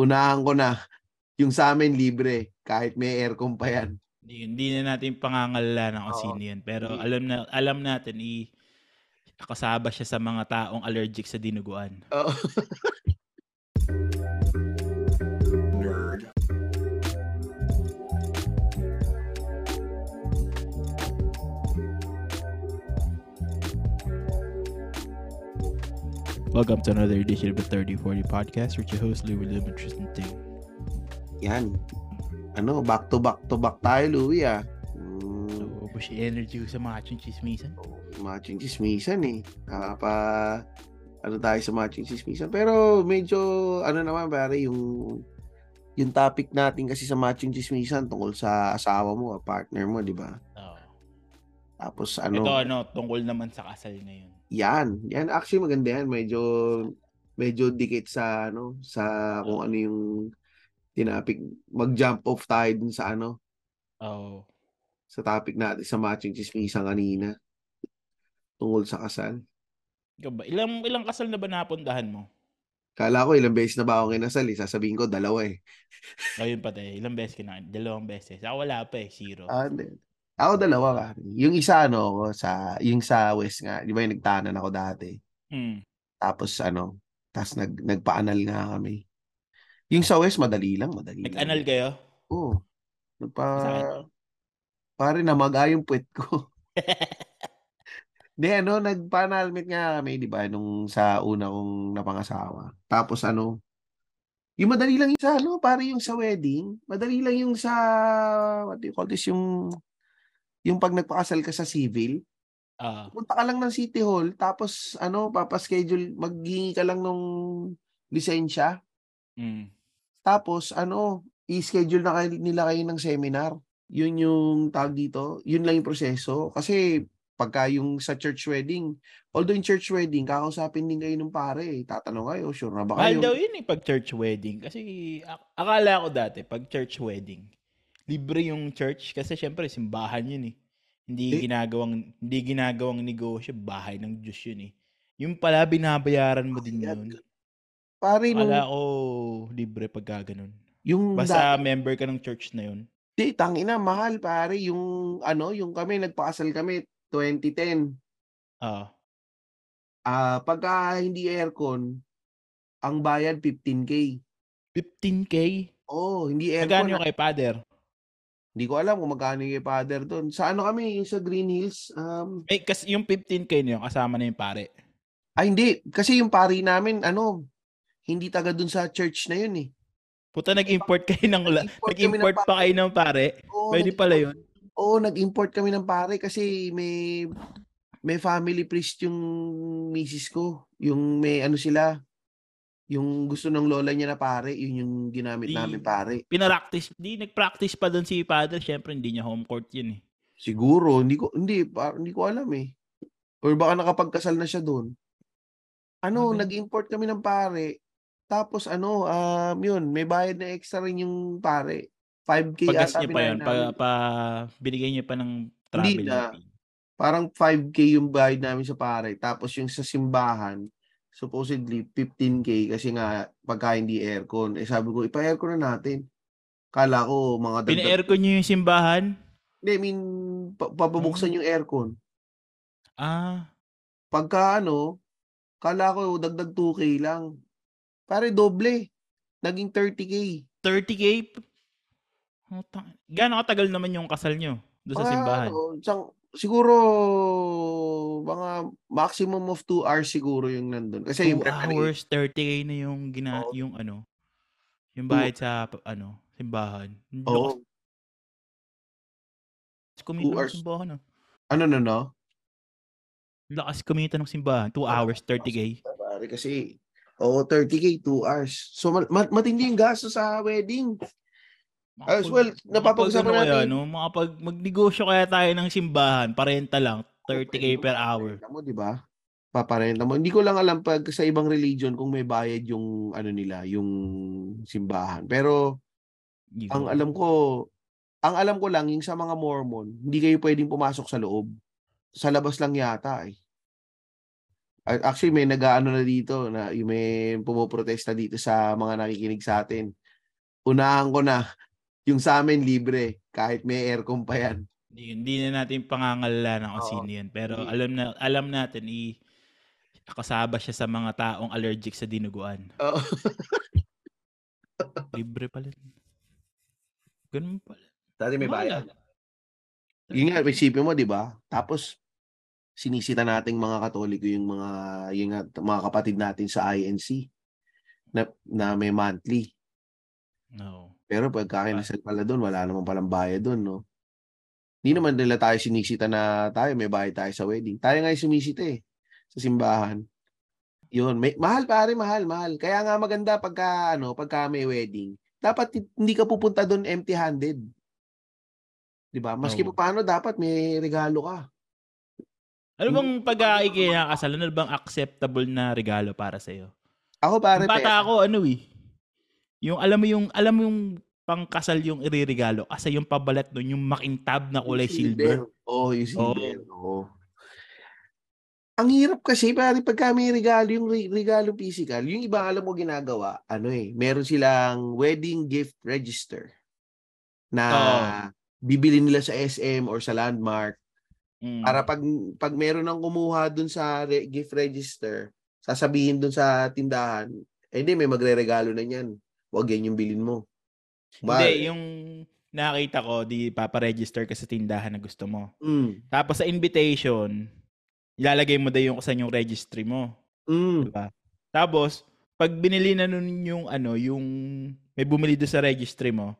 unahan ko na. Yung sa amin, libre. Kahit may aircon pa yan. Hindi, hindi na natin pangangalanan kung sino yan. Pero Hindi. alam na alam natin i kasaba siya sa mga taong allergic sa dinuguan. Oo. Welcome to another edition of the 3040 podcast with your host Louie Live Tristan Ting. yan. Ano, back to back to back tayo, Louie, ah. Mm, So, push energy ko sa matching chismisan. matching chismisan, eh. Nakapa, ano tayo sa matching chismisan. Pero medyo, ano naman, pare, yung yung topic natin kasi sa matching chismisan tungkol sa asawa mo, partner mo, di ba? Oh. Tapos ano, Ito ano, tungkol naman sa kasal ngayon. Yan. Yan, actually maganda yan. Medyo, medyo dikit sa, ano, sa kung ano yung tinapik. Mag-jump off tayo dun sa, ano, Oh. sa topic natin sa matching chismisan kanina. Tungkol sa kasal. Ikaw ba? Ilang, ilang kasal na ba napuntahan mo? Kala ko ilang beses na ba ako kinasal eh. Sasabihin ko dalawa eh. Ngayon pa tayo. Ilang beses ka na? Dalawang beses. Ako wala pa eh. Zero. Ah, hindi. Ako dalawa ka. Yung isa ano ako sa yung sa West nga, 'di ba yung nagtanan ako dati. Hmm. Tapos ano, tapos nag nagpaanal nga kami. Yung sa West madali lang, madali. lang. Nag-anal kayo? Oo. Nagpa pare namaga yung puwet ko. Di ano, nagpa-annulment nga kami, 'di ba, nung sa una kong napangasawa. Tapos ano, yung madali lang yung sa ano, pare yung sa wedding, madali lang yung sa what do you call this, yung yung pag nagpakasal ka sa civil, Ah. punta ka lang ng City Hall, tapos ano, papaschedule, maghingi ka lang nung lisensya, Hmm. tapos ano, i-schedule na kayo, nila kayo ng seminar. Yun yung tawag dito, yun lang yung proseso. Kasi pagka yung sa church wedding, although yung church wedding, kakausapin din kayo ng pare. eh. Tatanong kayo, sure na ba Mahal kayo? daw yun eh pag church wedding. Kasi ak- akala ko dati pag church wedding, libre yung church kasi syempre simbahan yun eh. Hindi Eh. ginagawang hindi ginagawang negosyo, bahay ng Diyos yun eh. Yung pala binabayaran mo din yun. Pare, nung, Akala ko libre pag ganun. yung Basta member ka ng church na yun. Di, tangina, mahal pare. Yung ano, yung kami, nagpakasal kami 2010. Ah, Ah, pagka hindi aircon, ang bayad 15k. 15k. Oh, hindi Magkano aircon. yung kay father? Hindi ko alam kung magkano yung father doon. Sa ano kami, sa Green Hills. Um, Eh, kasi yung 15k na yun, kasama na yung pare. ay hindi, kasi yung pari namin, ano, hindi taga doon sa church na yun eh. Puta, nag-import kayo ng... la- Nag-import ng Nag-import pa kayo ng pare. Oo, Pwede nag- pala yun. Oo, nag-import kami ng pare kasi may may family priest yung misis ko. Yung may ano sila, yung gusto ng lola niya na pare, yun yung ginamit Di- namin pare. Pinaractice. Di, nag-practice pa doon si father. Siyempre, hindi niya home court yun eh. Siguro, hindi ko hindi pa, hindi ko alam eh. Or baka nakapagkasal na siya doon. Ano, Grabe. nag-import kami ng pare. Tapos ano, um, yun, may bayad na extra rin yung pare. 5k Pagas ata niya pa yun. Pa, pa, binigay niya pa ng Hindi travel na. fee. Parang 5k yung bayad namin sa pare. Tapos yung sa simbahan, supposedly 15k kasi nga pagka hindi aircon. Eh sabi ko, ipa-aircon na natin. Kala ko mga dagdag. Pina-aircon niyo yung simbahan? Hindi, I mean, pa- papabuksan yung aircon. Ah, Pagka ano, kala ko dagdag 2k lang. Pare, doble. Naging 30k. 30k? Oh, tang- Gaano katagal naman yung kasal niyo doon sa simbahan? ano, isang- siguro, mga maximum of 2 hours siguro yung nandun. Kasi 2 yung ano eh, hours, 30k na yung gina, Oo. yung ano, yung Two- bayad sa pa- ano, simbahan. Oo. Lakas kumita Two ng hours. simbahan. Ah. Ano, no, no? Lakas kumita ng simbahan. 2 hours, 30k. Pare, kasi, oo, 30k, 2 hours. So, ma- ma- matindi yung gasto sa wedding. As well, napapag-usapan ano kaya, natin- no? Makapag magnegosyo kaya tayo ng simbahan, parenta lang, 30k per hour. Mo, di ba? Paparenta mo. Hindi ko lang alam pag sa ibang religion kung may bayad yung ano nila, yung simbahan. Pero Hindi ang alam ko, ang alam ko lang yung sa mga Mormon, hindi kayo pwedeng pumasok sa loob. Sa labas lang yata eh. Actually, may nag-aano na dito na yung may pumoprotesta dito sa mga nakikinig sa atin. Unahan ko na yung sa amin libre kahit may aircon pa yan. Hindi, hindi na natin pangangalanan kung Oo. sino yun. Pero Hindi. alam na alam natin i kasaba siya sa mga taong allergic sa dinuguan. Oo. Libre pala. Ganun pala. Dati may Mahal bayad. ah. Yun nga, isipin mo, di ba? Tapos, sinisita nating mga katoliko yung mga, yung nga, mga kapatid natin sa INC na, na may monthly. No. Pero pagka kinasal pala doon, wala naman palang bayad doon, no? Hindi naman nila tayo sinisita na tayo, may bayad tayo sa wedding. Tayo nga yung sumisita eh, sa simbahan. Yun, may, mahal pare, mahal, mahal. Kaya nga maganda pagka, ano, pagka may wedding. Dapat hindi ka pupunta doon empty-handed. 'Di ba? Maski pa paano dapat may regalo ka. Ano bang pag-ikinakasal? Ano bang acceptable na regalo para sa iyo? Ako pare, Yung bata pesa. ako, ano eh. Yung alam mo yung alam mo yung pangkasal yung ireregalo kasi yung pabalat nun yung makintab na kulay Yung silver. Oo, yung silver. Oo. Ang hirap kasi pare pagka may regalo yung re- regalo physical, yung iba alam mo ginagawa, ano eh, meron silang wedding gift register na Oo. bibili nila sa SM or sa Landmark Mm. para pag pag meron nang kumuha dun sa re- gift register, sasabihin dun sa tindahan, eh hindi may magre-regalo na niyan. Huwag yan yung bilin mo. Ba- Hindi, yung nakita ko, di paparegister ka sa tindahan na gusto mo. Mm, Tapos sa invitation, ilalagay mo daw yung sa yung registry mo. mm. Diba? Tapos, pag binili na nun yung ano, yung may bumili doon sa registry mo,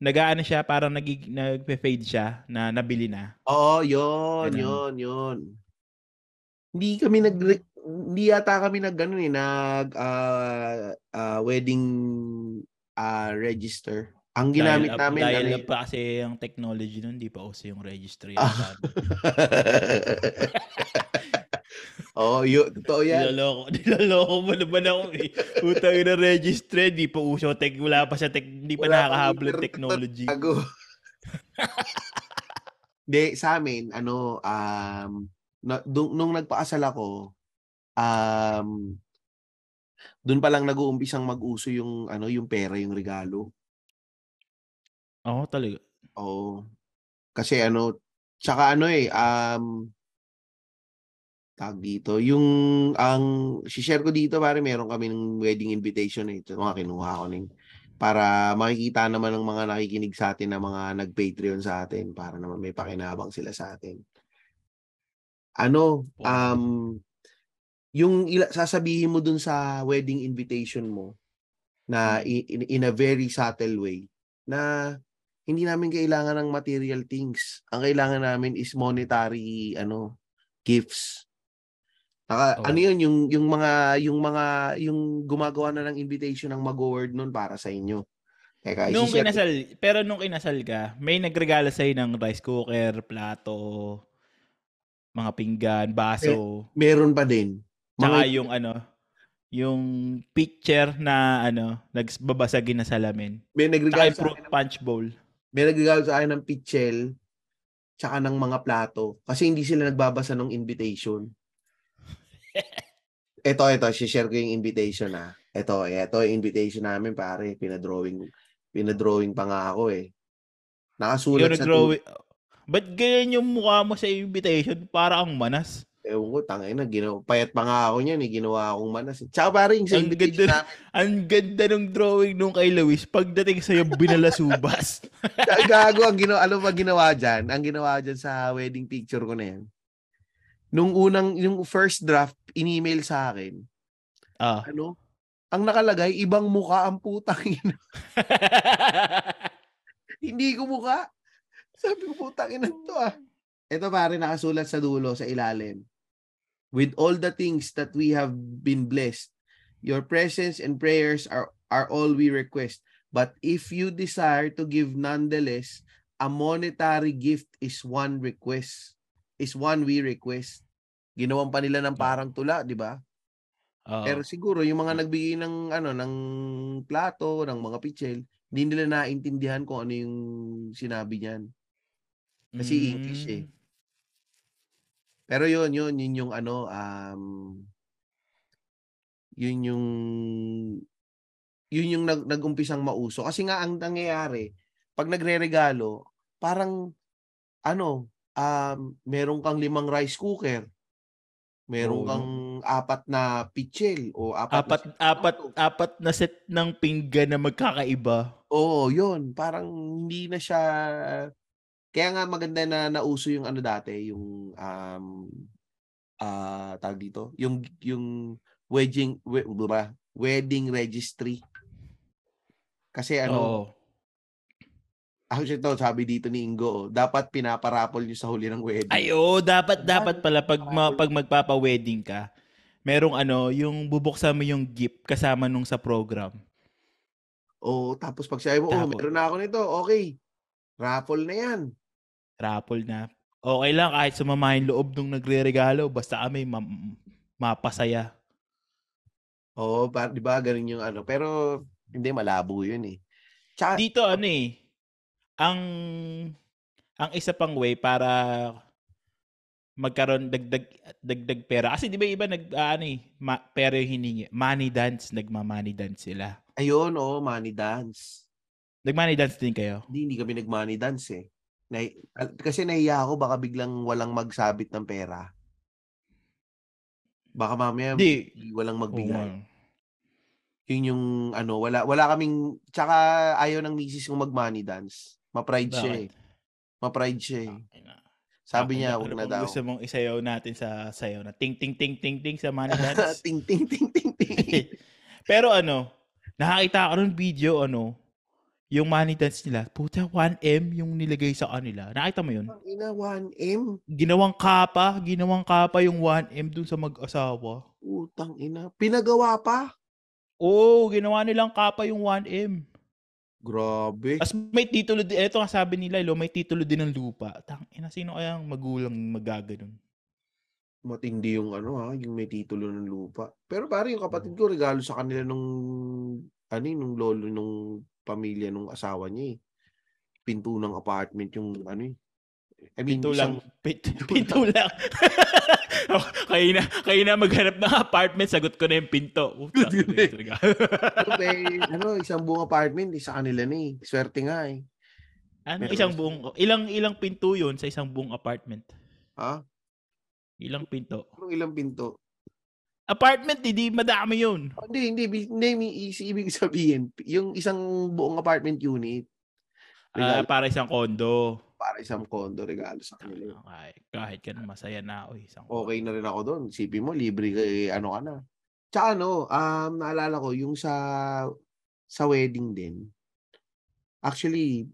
nagaano siya, parang nagig, nagpe-fade siya na nabili na. Oo, yun, Ganun. yun, yun. Hindi kami nag hindi yata kami nag ganun eh, nag ah, ah, wedding ah, register. Ang ginamit dahil, up- namin dahil ano up pa kasi ang technology nun, di pa uso yung registry. Ah. Oo, yun, totoo yan. Niloloko, niloloko mo naman ako eh. Utang na registry, di pa uso, tech, wala pa sa tech, di pa nakakahabol technology. Tago. Hindi, sa amin, ano, um, na, dung- nung nagpaasal ako, um, doon pa lang nag-uumpisang mag-uso yung, ano, yung pera, yung regalo. Oo, talaga. Oo. Kasi ano, tsaka ano eh, um, tag dito, yung, ang, share ko dito, pare, meron kami ng wedding invitation eh. Ito mga kinuha ko ning, para makikita naman ng mga nakikinig sa atin na mga nag-Patreon sa atin, para naman may pakinabang sila sa atin. Ano, um, yung ila, sasabihin mo dun sa wedding invitation mo, na i- in, in a very subtle way, na hindi namin kailangan ng material things. Ang kailangan namin is monetary ano gifts. Naka, Oo. ano yun yung yung mga yung mga yung gumagawa na ng invitation ng mag-word nun para sa inyo. Teka, Nung isi-share- kinasal, pero nung kinasal ka, may nagregalo sa'yo ng rice cooker, plato, mga pinggan, baso, meron pa din. Tsaka Mga, yung ano, yung picture na ano, nagbabasagin na salamin. may nagregalo sa akin, punch bowl. may nagregalo sa akin ng pitchel tsaka ng mga plato kasi hindi sila nagbabasa ng invitation. Ito, ito, share ko yung invitation ah. Ito, ito yung invitation namin pare, pinadrawing, pinadrawing pa nga ako eh. Nakasulat sa nag-drawing. Ba't ganyan yung mukha mo sa invitation? Para kang manas. Ewan ko, tangay na, ginawa, payat pa nga ako niyan eh, ginawa akong manas. eh. Tsaka pare, yung sa Ang ganda- namin, Ang ganda ng drawing nung kay Luis. Pagdating sa'yo, binalasubas. gago, ang ginawa, ano ba ginawa dyan? Ang ginawa dyan sa wedding picture ko na yan. Nung unang, yung first draft, in-email sa akin, ah. ano, ang nakalagay, ibang muka ang putang ina. Hindi ko muka. Sabi ko, putang ina to ah. Ito pare, nakasulat sa dulo, sa ilalim. With all the things that we have been blessed, your presence and prayers are, are all we request. But if you desire to give nonetheless, a monetary gift is one request. Is one we request. Ginawan pa nila ng parang tula, di ba? Oo. Pero siguro yung mga nagbigay ng ano ng plato, ng mga pichel, hindi nila naintindihan kung ano yung sinabi niyan. kasi English eh. Pero yun, yun, yun yung ano um Yun yung yun yung nag nag-umpisang mauso kasi nga ang nangyayari 'pag nagreregalo parang ano, um, meron kang limang rice cooker. Meron Oo, kang apat na pitsil o apat, Apat na apat plato. apat na set ng pinggan na magkakaiba. Oo, yun parang hindi na siya kaya nga maganda na nauso yung ano dati, yung um, ah, tawag dito, yung yung wedding we, ba, wedding registry. Kasi ano, Oo. actually to, sabi dito ni Ingo, oh, dapat pinaparapol niyo sa huli ng wedding. Ay, oo, dapat dapat pala pag ma, pag magpapa-wedding ka, merong ano, yung bubuksan mo yung gift kasama nung sa program. Oo, tapos pag sabi mo, oh, Tapos- meron na ako nito, okay. Raffle na yan. Raffle na. Okay lang kahit sumamahin loob nung nagre-regalo, basta kami ma- mapasaya. Oo, pa, di ba, ganun yung ano. Pero, hindi, malabo yun eh. Tsaka, Dito ano eh, ang ang isa pang way para magkaroon dagdag dagdag pera kasi di ba iba nag ah, ano eh, ma, pera yung hiningi money dance nagma-money dance sila ayun, oo, money dance. nag-money dance din kayo Hindi, hindi kami nag-money dance eh. Na, al- kasi nahiya ako, baka biglang walang magsabit ng pera. Baka mamaya Hindi. walang magbigay. nga. Yun yung ano, wala wala kaming tsaka ayaw ng misis kong mag-money dance. Ma-pride siya eh. Ma-pride siya eh. Sabi niya, ano wag na daw. gusto mong isayaw natin sa sayaw na ting ting ting ting ting sa money dance ting ting ting ting ting. pero ano nakakita ako ng video ano yung money dance nila puta 1M yung nilagay sa kanila nakita mo yun Ang ina 1M. ginawang kapa, ginawang kapa yung 1M dun sa mag-asawa. Utang ina. Pinagawa pa. Oo, ginawa nilang kapa yung 1M. Grabe. Tapos may titulo din, eto nga sabi nila, lo, may titulo din ng lupa. Tang, ina, sino kayang magulang magaganon? Matindi yung ano ha, yung may titulo ng lupa. Pero pare yung kapatid ko regalo sa kanila nung ano nung lolo nung pamilya nung asawa niya eh. Pinto ng apartment yung ano eh. I mean, Pinto lang. isang- Pit, pinto lang. Oh, kayo na, kayo na maghanap ng apartment, sagot ko na yung pinto. Eh. talaga. may, ano, isang buong apartment, isa kanila na eh. Swerte nga eh. ano, Meron isang buong, ilang ilang pinto yun sa isang buong apartment? Ha? Ilang pinto? Anong ilang pinto? Apartment, hindi madami yun. Oh, Hindi, hindi. Hindi, is- ibig sabihin, yung isang buong apartment unit, Ah, regalo para isang kondo. para isang condo, regalo sa kanila. Kahit, kahit ka na masaya na ako. Isang Okay na rin ako doon. Isipin mo, libre ka, eh, ano ka na. Tsaka ano, um, naalala ko, yung sa sa wedding din. Actually,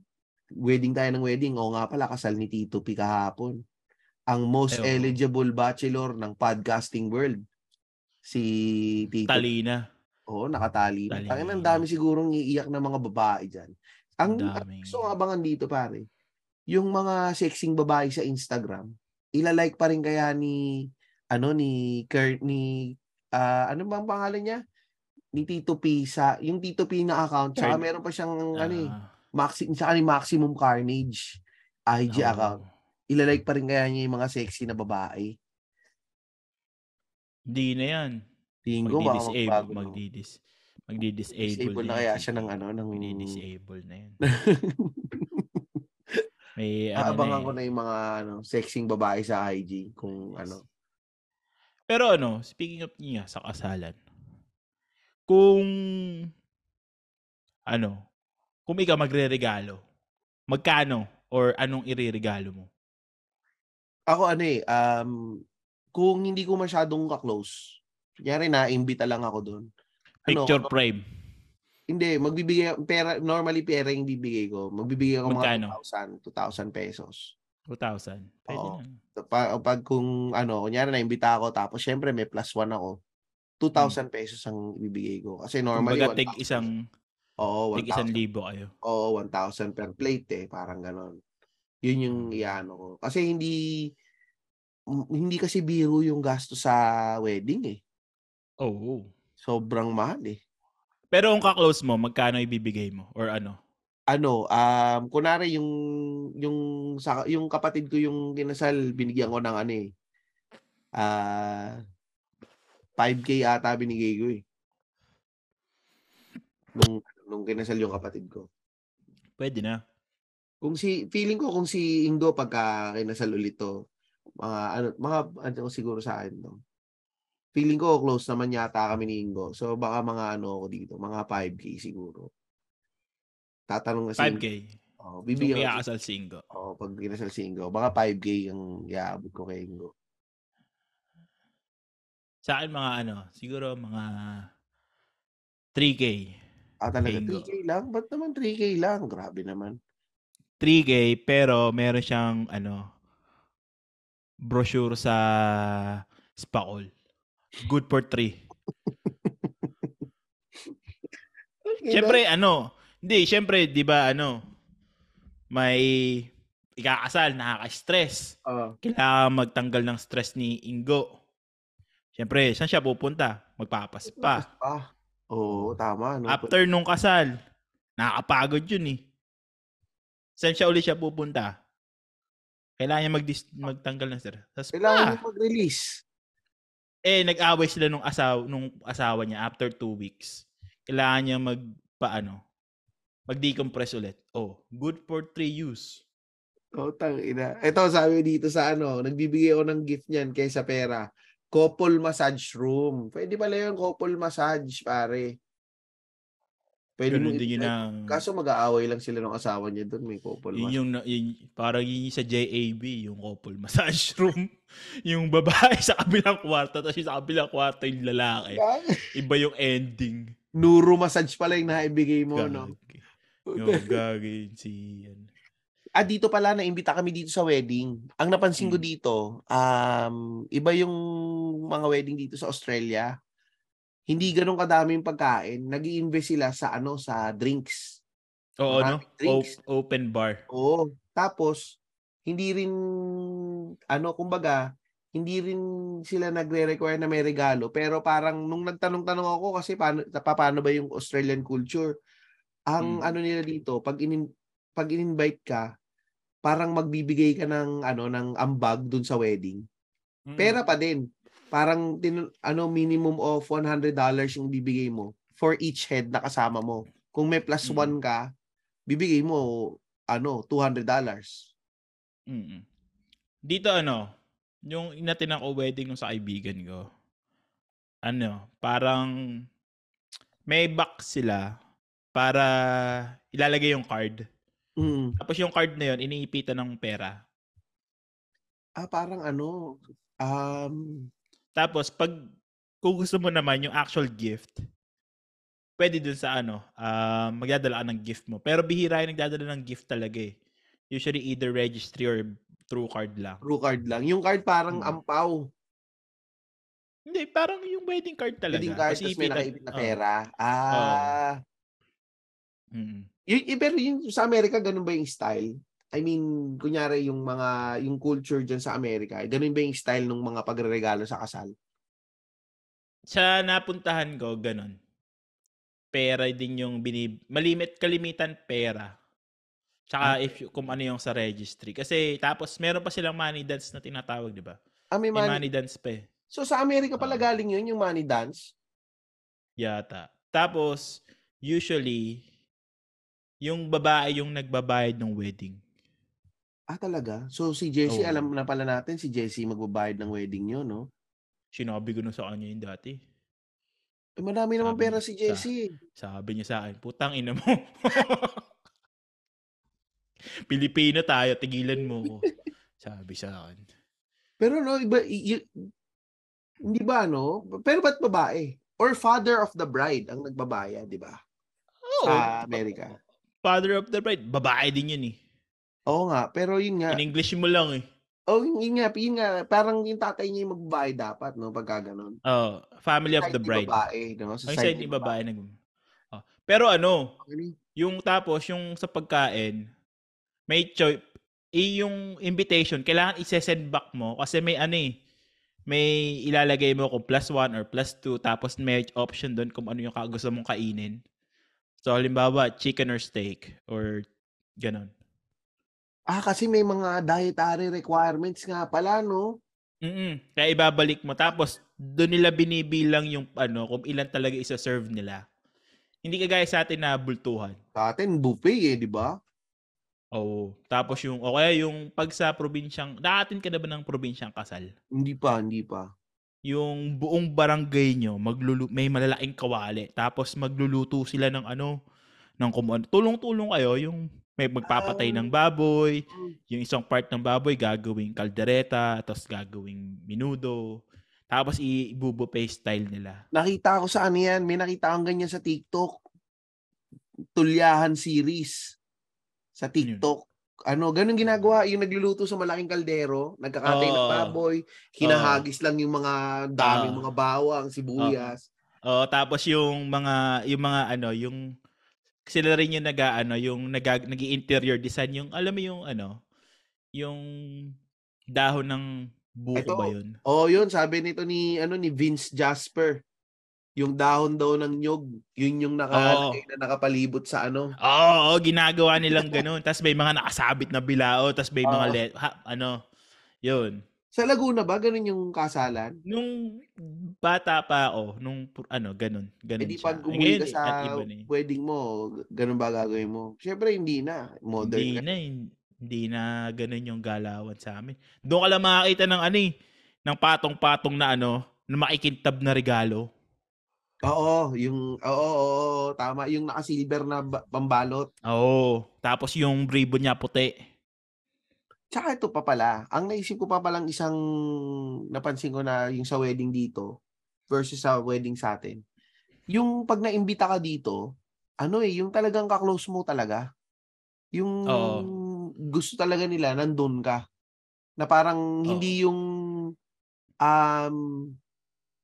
wedding tayo ng wedding. O nga pala, kasal ni Tito P kahapon. Ang most Ay, oo. eligible bachelor ng podcasting world. Si Tito Talina. Oo, nakatali na. Tali. Tangin ang dami sigurong iiyak na mga babae dyan. Ang, Ang ang daming- gusto kong abangan dito, pare, yung mga sexing babae sa Instagram, ilalike pa rin kaya ni, ano, ni Kurt, ni, ah, ano bang pangalan niya? Ni Tito P sa, yung Tito P na account, saka meron pa siyang, ano eh, maxi, saka ni Maximum Carnage IG oo. account. Ilalike pa rin kaya niya yung mga sexy na babae. Hindi na yan. Tingin ko, baka magbago. Magdi-dis, magdi-disable Disable na kaya si siya ng ano, ng... Magdi-disable na yan. May ano na eh. ko na yung mga ano, sexing babae sa IG kung Yes. ano. Pero ano, speaking of niya sa kasalan, kung ano, kung ikaw magre-regalo, magkano or anong ireregalo mo? Ako ano eh, um, kung hindi ko masyadong ka-close, kunyari na-imbita lang ako doon. Ano, Picture frame. hindi, magbibigay, pera, normally pera yung bibigay ko. Magbibigay ako Magkano? mga 2,000, 2,000 pesos. 2,000. Pwede Oo. na. Pa, pag kung ano, kunyari na-imbita ako, tapos syempre may plus one ako, 2,000 pesos ang ibibigay ko. Kasi normally, Hmm. Kumbaga, tig 1,000. isang, Oo, tig isang 1,000. libo kayo. Oo, 1,000 per plate eh, parang ganon. Yun yung Mm. iano ko. Kasi hindi hindi kasi biro yung gasto sa wedding eh. Oo. Sobrang mahal eh. Pero kung ka-close mo, magkano ibibigay mo? Or ano? Ano, um, kunwari yung yung sa yung kapatid ko yung kinasal, binigyan ko ng ano eh. Ah 5k ata binigay ko eh. Nung, nung kinasal yung kapatid ko. Pwede na. Kung si, feeling ko kung si Ingo pagka kinasal ulit to, mga, ano, mga, ano siguro sa akin to. Feeling ko close naman yata kami ni Ingo. So baka mga ano ako dito, mga 5K siguro. Tatanong na si 5K. Oh, So, bibigyan ko. kasal si Ingo. Oh, pag kinasal si Ingo, baka 5K ang iaabot ko kay Ingo. Sa akin mga ano, siguro mga 3K. Ah, talaga, Ingo. 3K lang? Ba't naman 3K lang? Grabe naman. 3K pero meron siyang ano brochure sa Spacol. Good for 3. Siyempre ano, hindi, siyempre 'di ba ano, may ikakasal, nakaka-stress. Oh, Kailangan magtanggal ng stress ni Ingo. Siyempre, saan siya pupunta? Magpapaspa. ah, oo, tama. No? After nung kasal, nakakapagod yun eh. Saan siya ulit siya pupunta? Kailangan niya magdis- magtanggal ng stress. Sa Kailangan mo mag-release. Eh, nag-away sila nung asawa, nung asawa niya after two weeks. Kailangan niya mag, paano, mag-decompress ulit. Oh, good for three use. Oh, ina. Ito, sabi dito sa ano, nagbibigay ako ng gift niyan kaysa pera. Couple massage room. Pwede pala yung couple massage, pare. Pwede mo Ganun din yun ang, Kaso mag-aaway lang sila ng asawa niya doon, may couple yun massage. yung, na- yun, parang yun yung sa JAB, yung couple massage room. yung babae sa kabilang kwarto, tapos yung sa kabilang kwarto yung lalaki. Iba yung ending. Nuro massage pala yung naibigay mo, no? Gagi. Yung gagi si yan. Ah, dito pala, naimbita kami dito sa wedding. Ang napansin ko Mm. dito, um, iba yung mga wedding dito sa Australia. Hindi ganun kadaming pagkain. nag invest sila sa ano, sa drinks. Oo, no? Maraming drinks. O- open bar. Oo. Tapos, hindi rin, ano, kumbaga, hindi rin sila nagre-require na may regalo. Pero parang, nung nagtanong-tanong ako kasi paano, pa- paano ba yung Australian culture, ang Mm. ano nila dito, pag, in, pag in-invite ka, parang magbibigay ka ng, ano, ng ambag dun sa wedding. Mm. Pera pa din. Parang, ano, minimum of $100 yung bibigay mo for each head na kasama mo. Kung may plus Mm. one ka, bibigay mo, ano, $200. Mm. Dito ano, yung inatin ko wedding ko sa kaibigan ko. Ano, parang may box sila para ilalagay yung card. Mm. Tapos yung card na yun, iniipitan ng pera. Ah, parang ano, um, Tapos pag kung gusto mo naman yung actual gift, pwede dun sa ano, ah, magdadala ka ng gift mo. Pero bihira yung nagdadala ng gift talaga eh. Usually either registry or through card lang. true card lang. Yung card parang Mm. ampaw. Hindi, parang yung wedding card talaga. Wedding card, tapos may nakaipit na oo. pera. Ah, Mm. yun, eh, pero yung sa Amerika, ganun ba yung style? I mean, kunyari yung mga, yung culture dyan sa Amerika, eh, ganun ba yung style ng mga pagre-regalo sa kasal? Sa napuntahan ko, ganun. Pera din yung binib... Malimit, kalimitan pera. Tsaka if you- kung ano yung sa registry. Kasi tapos meron pa silang money dance na tinatawag, di ba? Ah, may May money. money dance pa eh. So sa Amerika pala Oo. galing yun, yung money dance? Yata. Tapos, usually, yung babae yung nagbabayad ng wedding. Ah, talaga? So si Jessie, Oo. alam na pala natin, si Jessie magbabayad ng wedding nyo, no? Sinabi ko na sa kanya yung dati. Eh, madami naman Sabi pera niya, si sa-. Sabi niya sa akin, putang ina mo. Pilipino tayo, tigilan mo ko. Sabi sa akin. Pero no, iba, y- y- hindi ba, no? Pero ba't babae? Or father of the bride ang nagbabayad, di ba? Oo. Sa Amerika. Father of the bride, babae din yun eh. Oo nga, pero yun nga. In English mo lang eh. Oh, yun, nga, yun nga, parang yung tatay niya yung magbabayad dapat, no? Pagka ganun. Oh, family of the bride. babae, no? Sa side ni babae nag oh. Pero ano, babae. yung tapos yung sa pagkain, may choice eh, yung invitation, kailangan i-send back mo kasi may ano eh, may ilalagay mo kung plus one or plus two tapos may option doon kung ano yung gusto mong kainin. So, halimbawa, chicken or steak or ganon. Ah, kasi may mga dietary requirements nga pala, no? Mm Kaya ibabalik mo. Tapos, doon nila binibilang yung ano, kung ilan talaga isa-serve nila. Hindi kagaya sa atin na bultuhan. Sa atin, buffet eh, di ba? Oo. Tapos yung, o kaya yung pag sa probinsyang, nakatin ka na ba ng probinsyang kasal? Hindi pa, hindi pa. Yung buong barangay nyo, maglulu may malalaking kawali. Tapos magluluto sila ng ano, ng kung Tulong-tulong kayo, yung may magpapatay ng baboy, yung isang part ng baboy gagawing kaldereta, tapos gagawing minudo. Tapos i-bubuffet style nila. Nakita ko sa ano yan, may nakita akong ganyan sa TikTok. Tulyahan series sa TikTok. Ano, ganun ginagawa, yung nagluluto sa malaking kaldero, nagkakatay ng Oo. baboy, hinahagis lang yung mga daming Oo. mga bawang, sibuyas. Oh, tapos yung mga yung mga ano, yung sila rin yung nag ano, yung nag nag-interior design yung alam mo yung ano, yung dahon ng buko Ito, ba yun? Oh, yun, sabi nito ni ano ni Vince Jasper. Yung dahon daw ng nyog, yun yung nakalagay na nakapalibot sa ano. Oo, oo, ginagawa nilang ganun. tapos may mga nakasabit na bilao, tapos may mga Oo. let, ha, ano, yun. Sa Laguna ba ganun yung kasalan? Nung bata pa ako, nung pu- ano, ganun, ganun Eh di siya. pag Eh, umuwi ngayon, ka sa iba na eh. wedding mo, ganun ba gagawin mo? Siyempre hindi na. Modern Hindi na, eh. hindi na ganun yung galawan sa amin. Doon ka lang makakita ng ano eh, ng patong-patong na ano, na makikintab na regalo. Oo, yung oo, oo, oo, tama, yung naka-silver na ba- pambalot. Oo. Tapos yung ribbon niya puti. Tsaka ito pa pala, ang naisip ko pa palang isang napansin ko na yung sa wedding dito versus sa wedding sa atin. Yung pag naimbita ka dito, ano eh, yung talagang ka-close mo talaga. Yung Oo. gusto talaga nila, nandun ka. Na parang hindi yung um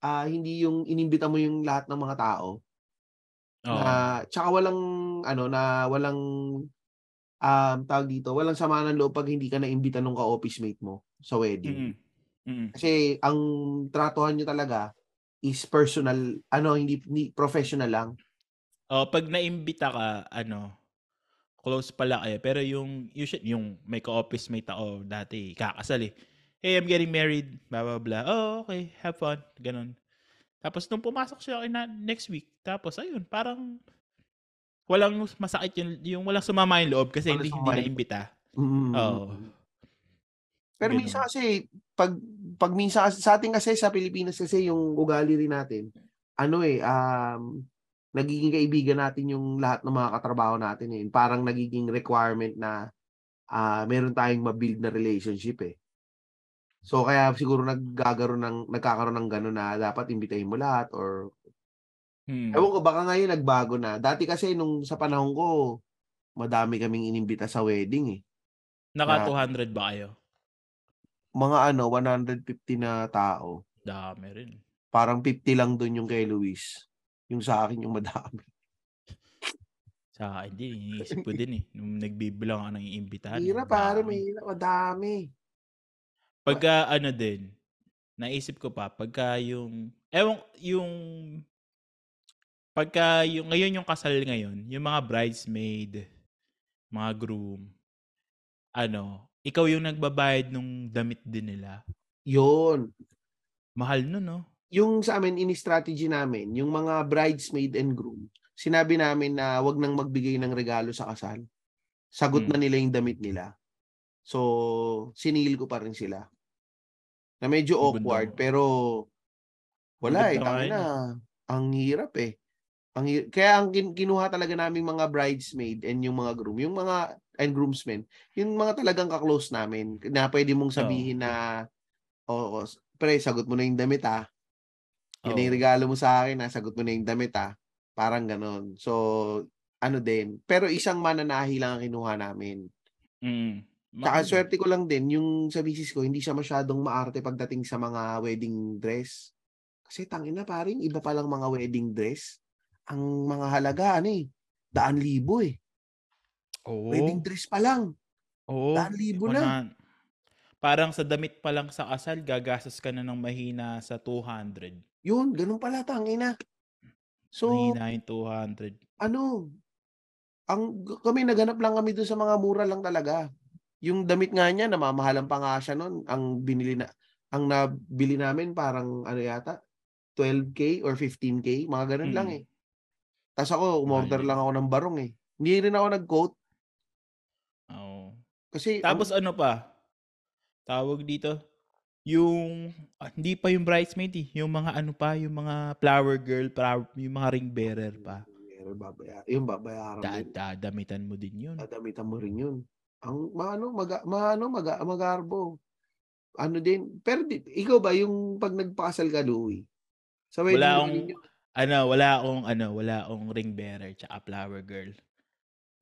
ah hindi yung inimbita mo yung lahat ng mga tao. Oo. Na tsaka walang ano na walang um tawag dito, walang sama ng loob pag hindi ka naimbita nung ka-office mate mo sa wedding. Mm-mm. Mm-mm. Kasi ang tratuhan nyo talaga is personal, ano, hindi, hindi professional lang. Oh, pag naimbita ka, ano, close pala kayo. Pero yung, usually, yung may ka-office mate ako dati, kakasal eh. Hey, I'm getting married, blah, blah, blah. Oh, okay, have fun. Ganon. Tapos nung pumasok siya na next week, tapos ayun, parang walang masakit yung, yung walang sumama yung loob kasi Walang hindi, hindi yung- naimbita. Mm. Oo. Pero Ganun. minsan kasi, pag, pag minsan, sa atin kasi, sa Pilipinas kasi, yung ugali rin natin, ano eh, um, nagiging kaibigan natin yung lahat ng mga katrabaho natin eh. Parang nagiging requirement na ah meron tayong mabuild na relationship eh. So kaya siguro naggagaroon ng nagkakaroon ng gano'n na dapat imbitahin mo lahat or Hmm. ewan ko baka ngayon nagbago na. Dati kasi nung sa panahon ko madami kaming inimbita sa wedding eh. Naka na- 200 ba kayo? Mga ano 150 na tao. Dami rin. Parang 50 lang doon yung kay Luis. Yung sa akin yung madami. Sa akin din, iniisip ko din eh. Nung nagbibilang ka ng iimbitahan. Hirap ang pare, may madami. Pagka ano din, naisip ko pa, pagka yung, ewan, yung, pagka yung, ngayon yung kasal ngayon, yung mga bridesmaid, mga groom, ano, ikaw yung nagbabayad nung damit din nila. Yun. Mahal nun, no? Yung sa amin, ini-strategy namin, yung mga bridesmaid and groom, sinabi namin na wag nang magbigay ng regalo sa kasal. Sagot Hmm. na nila yung damit nila. So, siningil ko pa rin sila. Na medyo awkward, pero wala Ang eh. ganda nga Tangina, yun eh. ang hirap eh. Ang Kaya ang kin- kinuha talaga namin mga bridesmaid and yung mga groom, yung mga and groomsmen, yung mga talagang ka-close namin na pwede mong sabihin na oo, pre, sagot mo na yung damit ah. Yan na yung regalo mo sa akin, ah. sagot mo na yung damit ah. Parang ganon. So, ano din. Pero isang mananahi lang ang kinuha namin. Mm. Tsaka swerte ko lang din, yung sa misis ko, hindi siya masyadong maarte pagdating sa mga wedding dress. Kasi tangina paring iba palang mga wedding dress. Ang mga halaga, ano eh, daan libo eh. Oo. Wedding dress pa lang, Oo. daan libo na. Parang sa damit pa lang sa kasal, gagastos ka na ng mahina sa 200. Yun, ganun pala, tangina. So, mahina yung 200. ano, ang kami naganap lang kami doon sa mga mura lang talaga. Yung damit nga niya, namamahalan pa nga siya noon. Ang binili na, ang nabili namin parang ano yata, 12k or 15k, mga ganun lang Mm. eh. Tapos ako, umorder Mahal lang ako ng barong eh. Hindi rin ako nag-quote. Oo. Kasi, Tapos ano pa? Tawag dito? Yung, ah, hindi pa yung bridesmaid eh. Yung mga ano pa, yung mga flower girl, flower, yung mga ring bearer pa. ang, babaya, yung babayaran mo. Da, yun. dadamitan mo din yun. Dadamitan mo rin yun. Ang, maano, mag, maano, mag, magarbo. Ano din. Pero, di, ikaw ba, yung pag nagpakasal ka, Louie? Sa wedding Wala mo akong, ano, wala akong, ano, wala akong ring bearer tsaka flower girl.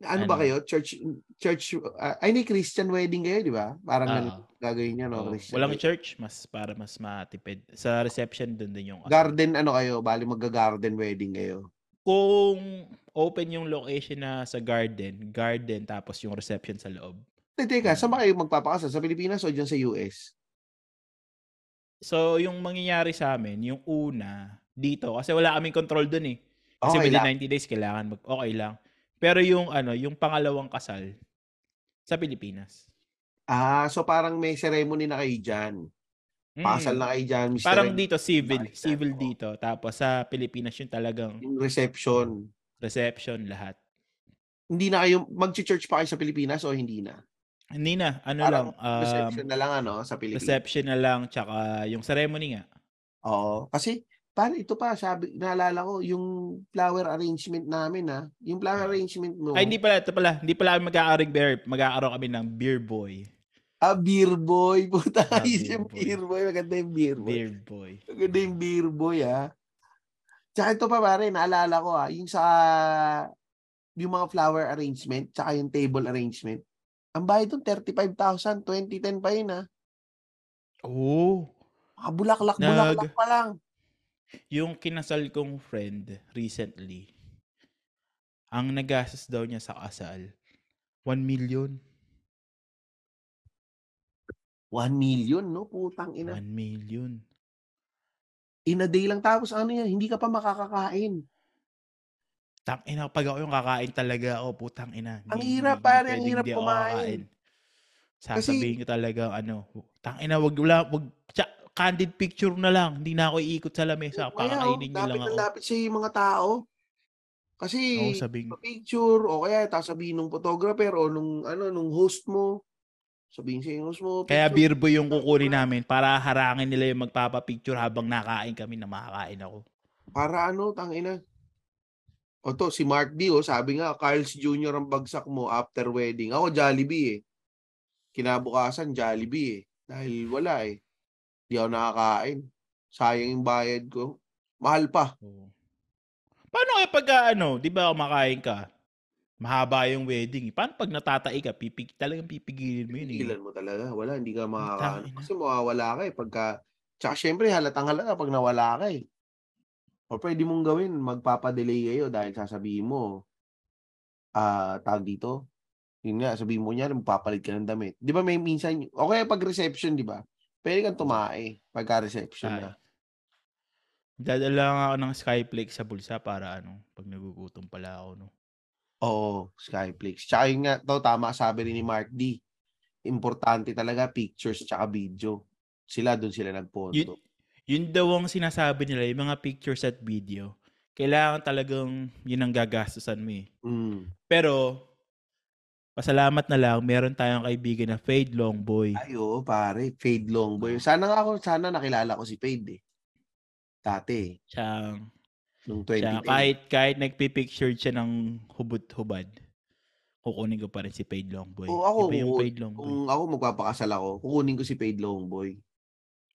ano, ba ano? kayo? Church, church, uh, ay, ni Christian wedding kayo, di ba? Parang ganun gagawin niya, no? Oo. Christian walang wedding. church, mas para mas matipid. Sa reception dun din yung kasal. Garden, ano kayo? Bali, magga-garden wedding kayo. Kung open yung location na sa garden, garden tapos yung reception sa loob. Te, teka, saan ba kayo magpapakasal? Sa Pilipinas o dyan sa US? So, yung mangyayari sa amin, yung una, dito, kasi wala kaming control dun eh. Kasi Okay within lang. 90 days, kailangan mag, okay lang. Pero yung ano, yung pangalawang kasal, sa Pilipinas. Ah, so parang may ceremony na kayo dyan. Mm. Pakasal na kayo dyan, Mr. Parang dito, civil. Bakit Civil dito. Tapos sa Pilipinas, yung talagang Yung reception. reception lahat. Hindi na kayo, mag-church pa kayo sa Pilipinas o hindi na? Hindi na, ano Parang lang, um, reception na lang ano, sa Pilipinas. reception na lang, tsaka yung ceremony nga. Oo. Kasi, paano ito pa, sabi, naalala ko, yung flower arrangement namin ha, yung flower arrangement mo, Ay, hindi pala, ito pala, hindi pala kami mag-aaring beer, mag-aaraw kami ng beer boy. ah, beer boy, puta, Ah, beer yung boy. beer boy, maganda yung beer boy. Beer boy. Maganda yung beer boy ha. Tsaka ito pa pare, naalala ko ha, yung sa, yung mga flower arrangement, tsaka yung table arrangement, ang bayad doon, 35,000, 2010 pa yun ha. Oo. Mga bulaklak, Nag- bulaklak pa lang. Yung kinasal kong friend recently, ang nagastos daw niya sa kasal, 1 million. 1 million, no? Putang ina. 1 million. In a day lang. Tapos ano yan, hindi ka pa makakakain. Tang ina, pag ako yung kakain talaga ako, putang ina. Ang Hindi- hirap, pare, ang hirap kumain. kakain. Kasi- Sasabihin ko talaga, ano, tang ina, wag, wala, wag, tsa- candid picture na lang. Hindi na ako iikot sa lamesa. Kaya, oh, Pakakainin niyo lang na ako. lapit sa mga tao. Kasi, Oo, sabihin. picture o kaya tapos sabihin nung photographer o nung ano nung host mo sabihin sa host mo Kaya picture. beer boy yung kukunin namin para harangin nila yung magpapapicture habang nakain kami na makakain ako. para ano tangina o to si Mark D oh, sabi nga Carl's Jr. ang bagsak mo after wedding ako Jollibee eh kinabukasan Jollibee eh dahil wala eh di ako nakakain sayang yung bayad ko mahal pa. Paano kaya pag ah, ano, 'di ba kumakain ka? Mahaba yung wedding. eh. Paano pag natatai ka, pipig, talagang pipigilin mo yun eh. Pigilan mo talaga. Wala, hindi ka makakaano. Kasi mawawala ka eh. Pagka, tsaka syempre halatang halata pag nawala ka eh. O pwede mong gawin, magpapadelay kayo dahil sasabihin mo, ah, tag dito. Yun nga, sabihin mo niya, magpapalit ka ng damit. Di ba may minsan, o kaya pag reception, di ba? Pwede kang tumae pagka reception na. Dadala nga ako ng Skyflex sa bulsa para ano, pag nagugutom pala ako, no. Oo, Skyflix. Tsaka yun nga, to, tama sabi rin ni Mark D. Importante talaga pictures tsaka video. Sila, doon sila Yun, nagponto. yun daw ang sinasabi nila, yung mga pictures at video. Kailangan talagang yun ang gagastusan mo eh. Mm. Pero, pasalamat na lang, meron tayong kaibigan na Fade Longboy. Ay, oo, pare. Fade long boy. Sana nga ako, sana nakilala ko si Fade eh. Dati, Siya, nung siya 2010. kahit, kahit nagpipicture siya ng hubad-hubad, kukunin ko pa rin si Fade Longboy. Oo, ako, Iba yung Fade Longboy. Kung ako magpapakasal ako, kukunin ko si Fade Longboy.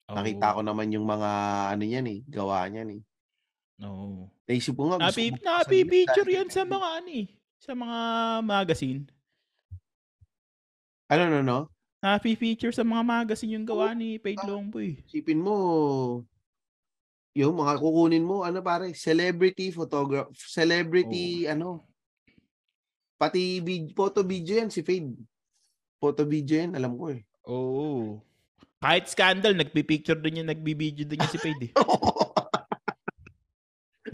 Nakita ko naman yung mga ano niyan eh, gawa niyan eh. Oo. Naisip ko nga, Napi, napi-picture yan sa mga ano eh, sa mga magazine. Ano, no, no? Napi-feature sa mga magazine yung gawa ni Fade Longboy. Isipin mo, yung mga kukunin mo, ano pare, celebrity photograph, celebrity, ano, pati vid- photo video yan, si Fade. Photo video yan, alam ko eh. Oo. Kahit scandal, nagpipicture din yan, nagbibideo din yan si Fade eh.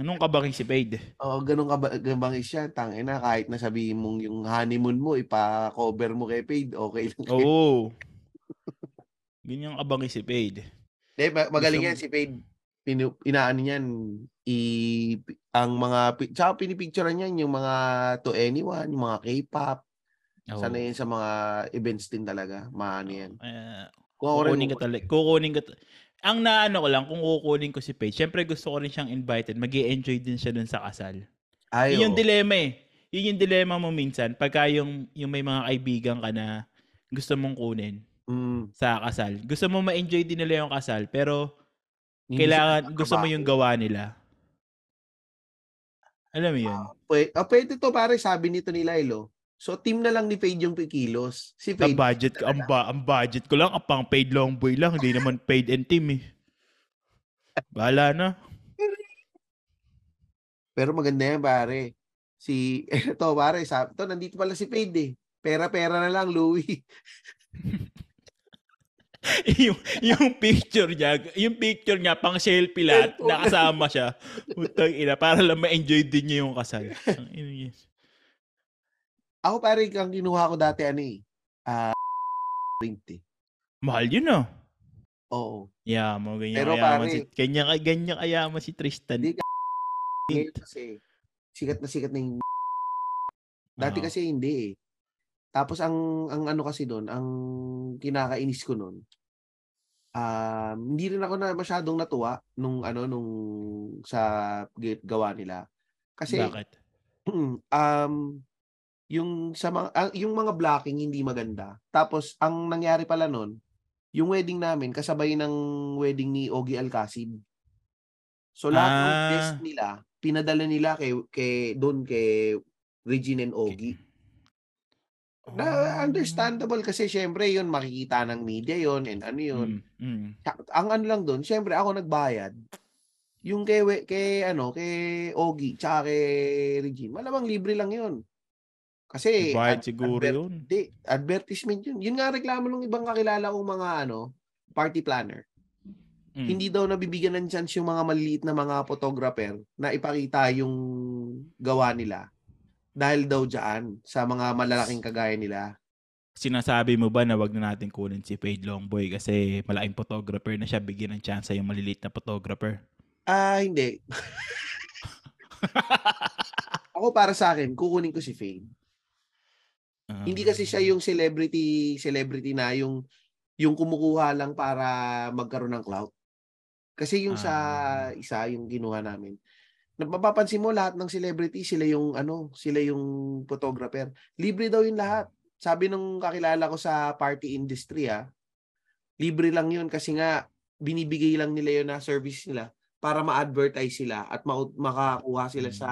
Anong kabangin si Fade? Oo, ganun ka ba, gabangis yan. Tangina, kahit na sabihin mong yung honeymoon mo, ipa-cover mo kay Fade, okay lang. Oo. Ganyan kabangin si Fade. Hindi, ma- magaling yan si Fade. Pinu, inaano yan, i, ang mga, tsaka pinipicturean niyan yung mga to anyone, yung mga K-pop, Oo. sana yun sa mga events din talaga, maano yan. Rin, kukunin ko talaga. Kukunin ko. Ang naano ko lang, kung kukunin ko si Paige, syempre gusto ko rin siyang invited. mag enjoy din siya dun sa kasal. ay, Yun yung dilema eh. Yun yung dilema mo minsan. Pagka yung, yung may mga kaibigan ka na gusto mong kunin Mm, sa kasal. Gusto mo ma-enjoy din nila yung kasal, pero hindi kailangan, gusto mo yung gawa nila. Alam mo yun? Pwede, ah, pwede to pare, sabi nito ni Lilo. So, team na lang ni Fade yung kilos. Si Ang Fade, budget ko, ang, ba, ang budget ko lang, ang pang paid long boy lang, hindi naman paid and team eh. Bahala na. pero maganda yan pare. Si, eto pare, sabi, to, nandito pala si Fade eh. Pera-pera na lang, Louie. yung, yung picture niya, yung picture niya, pang selfie lahat, nakasama siya. Putang ina, para lang ma-enjoy din niya yung kasal. Ang ina. Ako pare, ang kinuha ko dati ano eh. Ah, print eh. Mahal yun ah. Oo. Yeah, mo ganyan Pero kayaman pare- si ganyan ganyan kayaman si Tristan. Hindi Ngayon kasi, sikat na sikat na yung Dati Oo. kasi hindi eh. Tapos ang ang ano kasi doon, ang kinakainis ko noon. Um, hindi rin ako na masyadong natuwa nung ano nung sa gawa nila. Kasi Bakit? um yung sa mga ang- yung mga blocking hindi maganda. Tapos ang nangyari pala noon, yung wedding namin kasabay ng wedding ni Ogie Alcacid. So lahat ng Ah. guest nila, pinadala nila kay kay doon kay Regine and Ogie. Na understandable kasi syempre yun makikita ng media yon and ano yun. Mm, mm. Ang ano lang doon, syempre ako nagbayad. Yung kay kay ano, kay Ogie tsaka kay Regine, malamang libre lang yun. Kasi ad- siguro adver- yun. Hindi, advertisement yun. Yun nga reklamo ng ibang kakilala kong mga ano, party planner. Mm. Hindi daw nabibigyan ng chance yung mga maliliit na mga photographer na ipakita yung gawa nila. Dahil daw dyan sa mga malalaking kagaya nila. Sinasabi mo ba na wag na natin kunin si Fade Longboy kasi malaking photographer na siya, bigyan ng chance yung maliliit na photographer? Ah, hindi. Ako para sa akin, kukunin ko si Fade. Ah. Hindi kasi siya yung celebrity celebrity na yung yung kumukuha lang para magkaroon ng clout. Kasi yung sa Ah. isa yung ginawa namin. Napapansin mo lahat ng celebrity sila yung ano, sila yung photographer. Libre daw yung lahat. Sabi nung kakilala ko sa party industry ah, libre lang yun kasi nga binibigay lang nila yun na service nila para ma-advertise sila at ma- makakuha sila Mm. sa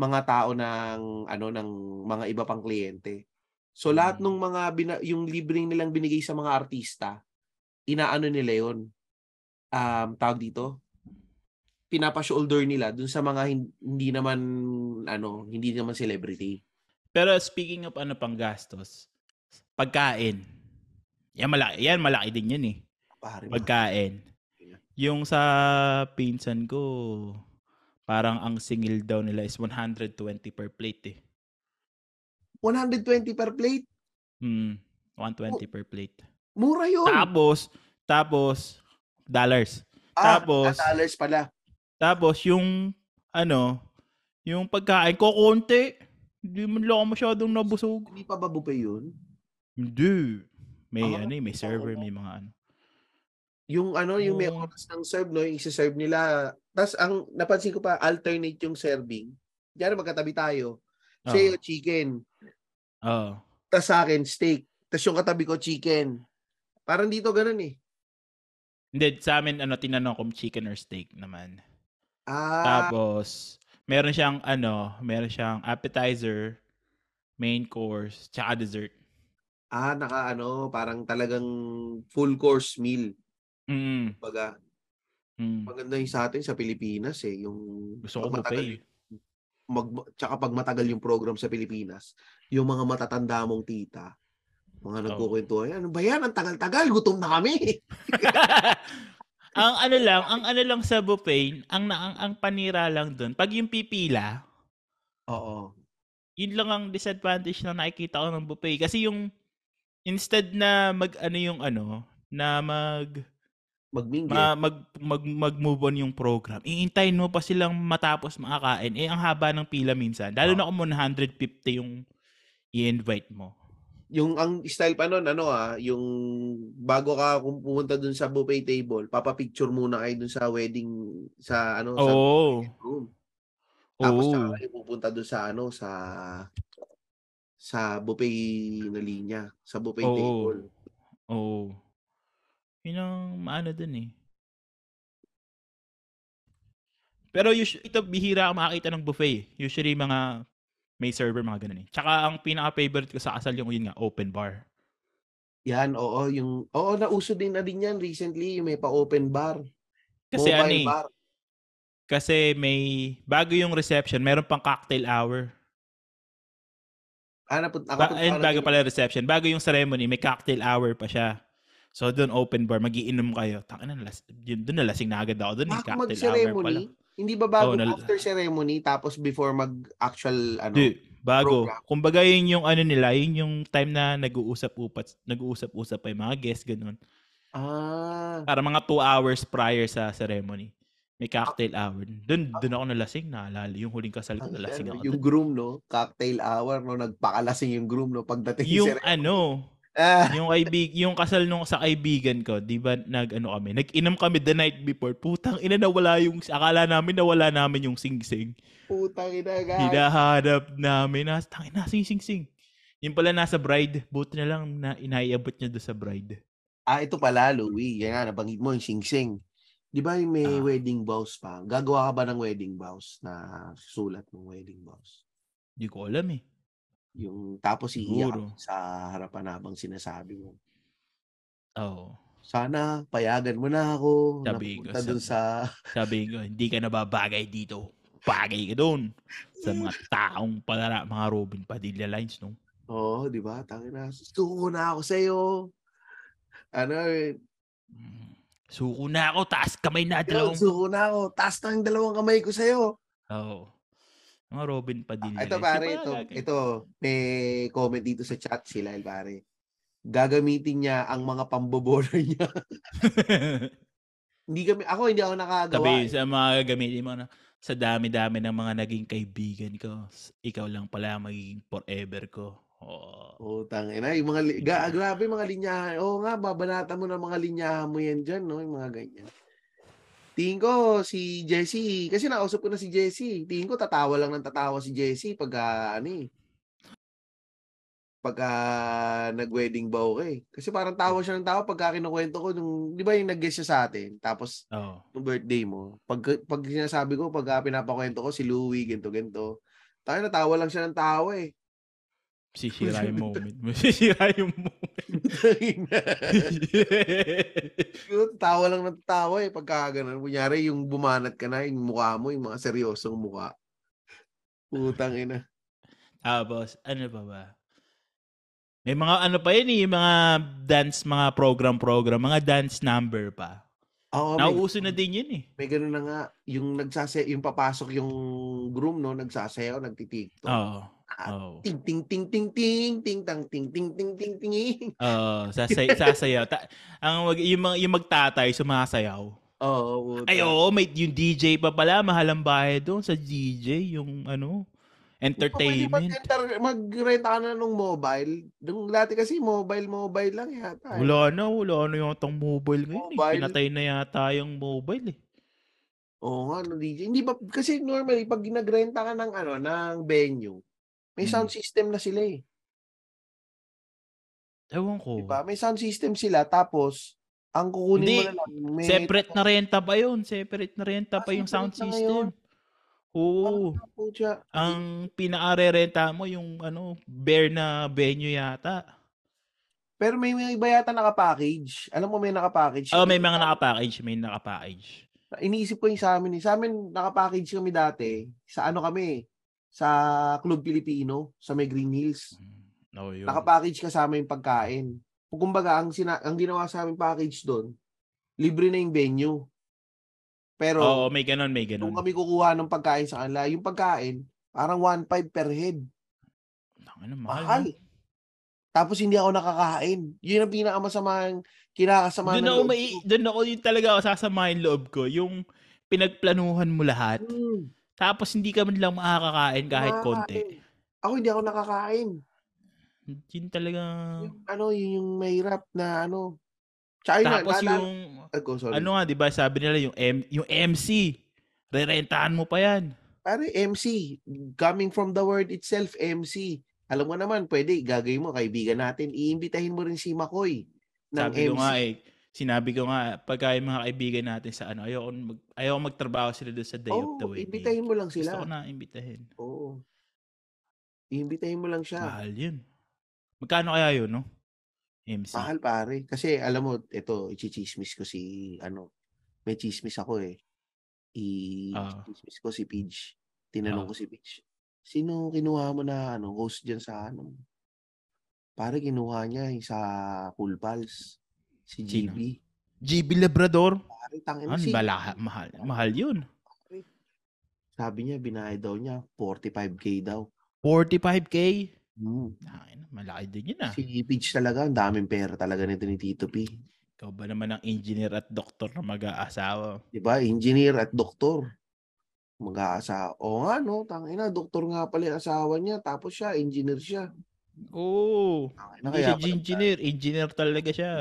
mga tao ng ano ng mga iba pang kliyente. So lahat Mm. ng mga bina- yung libreng nilang binigay sa mga artista, inaano nila 'yon. Um tawag dito, pinapa-shoulder nila dun sa mga hin- hindi naman ano, hindi naman celebrity. Pero speaking of ano pang gastos, pagkain. Yan malaki, yan malaki din yun eh. Pare, Pagkain. Yung sa pinsan ko, parang ang singil daw nila is 120 per plate eh. 120 per plate. Hmm, 120 per plate. Mura 'yun. Tapos, tapos, dollars. ah, tapos- ah, dollars pala. Tapos yung, ano, yung pagkain ko konti. Hindi man lang ako masyadong nabusog. Hindi pa ba buffet 'yun? Hindi. May Ah, ano eh, may server, may mga ano. Yung ano, yung may Oo. oras ng serve, no? Yung isa-serve nila. Tapos ang napansin ko pa, alternate yung serving. Diyan magkatabi tayo. Sa'yo, chicken. Oo. Tapos sa akin, steak. Tapos yung katabi ko, chicken. Parang dito ganun eh. Hindi, sa amin, ano, tinanong kung chicken or steak naman. Ah, Tapos, meron siyang, ano, meron siyang appetizer, main course, tsaka dessert. ah, naka ano, parang talagang full course meal. Mm. Baga, mm. maganda yung sa atin sa Pilipinas eh. Yung Gusto ko matagal mag, tsaka pag matagal yung program sa Pilipinas, yung mga matatanda mong tita, mga nagkukwento, ano ba yan? Ang tagal-tagal, gutom na kami. ang ano lang, ang ano lang sa buffet, ang ang, ang panira lang doon, pag yung pipila, Oo. yun lang ang disadvantage na nakikita ko ng buffet. Kasi yung, instead na mag, ano yung ano, na mag, Magmingle. ma, mag, mag, mag-move on yung program. Iintayin mo pa silang matapos makakain. Eh, ang haba ng pila minsan. Lalo na kung 150 yung i-invite mo. yung ang style pa nun, ano ah, yung bago ka kung pumunta dun sa buffet table, papapicture muna kayo dun sa wedding, sa ano, sa Oo. room. Tapos Oo. saka kayo pupunta dun sa ano, sa sa buffet na linya, sa buffet Oo. table. Oo. Yun ang maano dun eh. Pero usually, ito bihira ako makakita ng buffet. eh. Usually mga may server, mga ganun eh. Tsaka ang pinaka-favorite ko sa kasal yung yun nga, open bar. Yan, oo, yung oo nauso din na din yan recently, yung may pa-open bar, Kasi ano eh, bar. kasi may, bago yung reception, meron pang cocktail hour. Ah, napun- Ba- ayun, ka na bago pala reception. Bago yung ceremony, may cocktail hour pa siya. So, doon open bar, magiinom kayo. Tangina, las, yun, doon nalasing na agad ako. Doon, Bago cocktail hour pala. mag-ceremony, hindi ba bago Oo, nal- after ceremony tapos before mag-actual ano? Di, bago. program. Kumbaga yun yung ano nila, yun yung time na nag-uusap-upat, nag-uusap-usap pa yung mga guests, ganun. Ah, Para mga two hours prior sa ceremony. May cocktail hour. Doon, doon ako nalasing, naalala. Yung huling kasal ko, ang- nalasing ako. yung dun. groom no, cocktail hour no, nagpakalasing yung groom no pagdating Yung sa ano, ah, yung kaibig, yung kasal nung sa kaibigan ko, 'di ba, nag ano kami, nag-inom kami the night before. Putang ina nawala yung akala namin nawala namin yung sing-sing. putang ina guys. Hinahanap namin na tangin na sing sing sing. Yung pala nasa bride, buti na lang na inaiabot niya doon sa bride. Ah, ito pala, Louie. Yan nga, nabanggit mo yung sing-sing. Di ba may Ah. wedding vows pa? Gagawa ka ba ng wedding vows na sulat ng wedding vows? Hindi ko alam eh. Yung tapos iiyak Siguro. sa harapan habang sinasabi mo. Oo. Sana payagan mo na ako na Sabi ko, pumunta dun sa Sabi ko, hindi ka nababagay dito. Bagay ka doon. Sa mga taong palara, mga Robin Padilla lines, no? Oo, di ba? Tangin na. Suko na ako sa'yo. Ano, eh, Mm. Suko na ako, taas kamay na dalawang. suko na ako. Taas na yung dalawang kamay ko sa'yo. Oo. Mga Robin Padilla Ah, ito pare, ba ito, ito, may comment dito sa chat sila, pare. Gagamitin niya ang mga pambobola niya. hindi kami, ako hindi ako nakagawa. Sabi eh. sa mga gagamitin mo na, sa dami-dami ng mga naging kaibigan ko, ikaw lang pala magiging forever ko. Oh, tangina, yung mga li- ga, grabe mga linyahan. Oo nga, babanatan mo ng mga linyahan mo yan diyan, no, yung mga ganyan. Tingin ko si Jessie, kasi nakausap ko na si Jessie. Tingin ko tatawa lang ng tatawa si Jessie pag ano eh. Pagka nag-wedding bow ka eh. Kasi parang tawa siya ng tawa pagka kinukwento ko nung, di ba yung nag-guest siya sa atin, tapos Oo. nung birthday mo, pag, pag sinasabi ko, pagka pinapakwento ko si Louie, ganto ganto tayo natawa lang siya ng tawa eh. Sisira yung moment mo. Sisira yung moment. Yun, tawa lang ng tawa eh pagka ganun. Kunyari yung bumanat ka na, yung mukha mo, yung mga seryosong mukha. Putang ina. Tapos, ano pa ba? May mga ano pa yun eh, yung mga dance, mga program-program, mga dance number pa. Oo, may, Nauuso na din yun eh. may ganun na nga. Yung nagsase, yung papasok yung groom, no, nagsasayaw, nagtitiktok. Oo. Oo. Ting ting ting ting ting ting tang ting ting ting ting ting. Oo, sasay, sasayaw. Ta- ang mag, yung, mga- yung magtatay, sumasayaw. Oo, puta. Ay, oo, may, yung DJ pa pala, mahal ang bayad doon sa DJ, yung ano, Pwede entertainment. mag- mag-renta ka na nung mobile. Nung dati kasi mobile, mobile lang yata. eh. Wala na, wala na yung tong mobile ngayon. Mobile. Eh. Pinatay na yata yung mobile eh. Oo nga, no, DJ. Hindi ba, kasi normally, pag nagrenta ka ng, ano, ng venue, may Hmm. sound system na sila eh. Ewan ko. Diba? May sound system sila, tapos, ang kukunin mo Hindi. na lang, may... Separate na renta pa yun. Separate na renta Ah, pa yung sound separate na ngayon. system. Oo. Parang putya. Ang pinaka-renta mo yung ano, bare na venue yata. Pero may mga iba yata naka-package. Alam mo, may naka-package. Oh, may mga naka-package, may naka-package. Iniisip ko yung sa amin. eh. Sa amin, naka-package kami dati. Sa ano kami? Sa Club Filipino, sa may Green Hills. Oh, yun. Naka-package kasama yung pagkain. Kumbaga, ang, sina- ang ginawa sa aming package doon, libre na yung venue. Pero, Oo, may ganun, may kung ganun. kami kukuha ng pagkain sa kanila, yung pagkain, parang 1.5 per head. Tangina, mahal. Mahal. no? Tapos hindi ako nakakain. Yun ang pinakamasamang kinakasama Doon ng ako, loob ko. doon ako yung talaga ako sasamahin loob ko. Yung pinagplanuhan mo lahat. Hmm, Tapos hindi ka man lang makakakain kahit konti. Ako hindi ako nakakain. Yun talaga. Yung, ano, yun yung mahirap na ano. Tsaka yun na, Tapos naalala- yung, Ay, go, sorry. ano nga, di ba, sabi nila yung, M, yung MC, rerentahan mo pa yan. Pare, MC. Coming from the word itself, MC. Alam mo naman, pwede, gagawin mo, kaibigan natin, iimbitahin mo rin si Makoy ng Sabi ko MC. nga eh, sinabi ko nga, pagka yung mga kaibigan natin sa ano, ayoko, mag, ayoko magtrabaho sila doon sa day of the Oo, wedding. imbitahin mo lang Gusto sila. ko na imbitahin. Oo. Iimbitahin mo lang siya. Mahal yun. Magkano kaya yun, no? MC. Mahal pare. Kasi alam mo, ito, i-chismis ko si, ano, may chismis ako eh. Ah. I-chismis ko si Pidge. Tinanong Ah. ko si Pidge. Sino kinuha mo na, ano, host dyan sa, ano? Pare, kinuha niya yung sa Cool Pals. Si Sino? GB. GB Labrador. Pare, tangin Ano, si, bala, mahal. Mahal yun. sabi niya, binayad daw niya, 45k daw. 45k. Hmm. Ay, malaki din yun ah. Si Pidge talaga, ang daming pera talaga nito ni Tito P. Ikaw ba naman ang engineer at doktor na mag-aasawa? Di ba? Engineer at doktor. Mag-aasa. O nga, no? Tangina, doktor nga pala yung asawa niya. Tapos siya, engineer siya. Oo. Tangina, Hindi siya pala- engineer. Engineer talaga siya.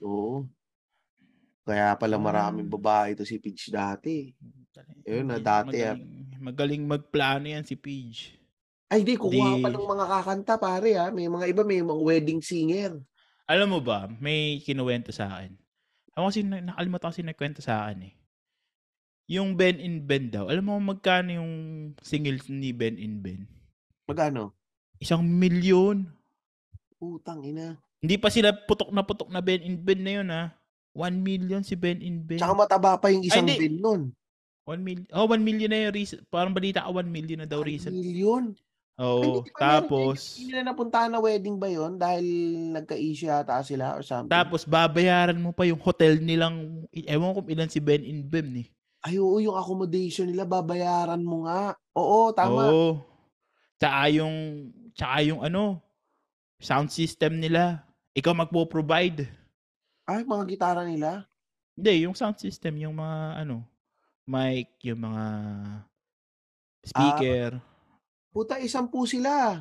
Oo. Kaya pala maraming Ah. babae ito si Pidge dati. Ayun na, dati, ah. Magaling, magaling magplano yan si Paige. Ay, di, kukuha Di- pa ng mga kakanta, pare, ha? May mga iba, may mga wedding singer. Alam mo ba, may kinuwento sa akin. Ako kasi na- nakalimutan kasi nagkwento sa akin eh. Yung Ben in Ben daw. Alam mo magkano yung singles ni Ben in Ben? Magano? Isang milyon. Putang ina. Hindi pa sila putok na putok na Ben in Ben na yun ha. One million si Ben in Ben. Tsaka mataba pa yung isang hindi. bin nun. One million. Oh, one million na yung reason. Parang balita ka, one million na daw One reason. million. Ay, Oo. meron tapos, Hindi nila napuntahan na wedding ba yon Dahil nagka-issue yata sila or something. tapos babayaran mo pa yung hotel nilang, ewan ko kung ilan si Ben in Ben eh. Ay, oo, yung accommodation nila, babayaran mo nga. Oo, tama. Oo. Tsaka yung, tsaka yung ano, sound system nila. Ikaw magpo-provide. Ay, mga gitara nila. Hindi, yung sound system, yung mga ano, mic, yung mga speaker. Puta, isampu sila.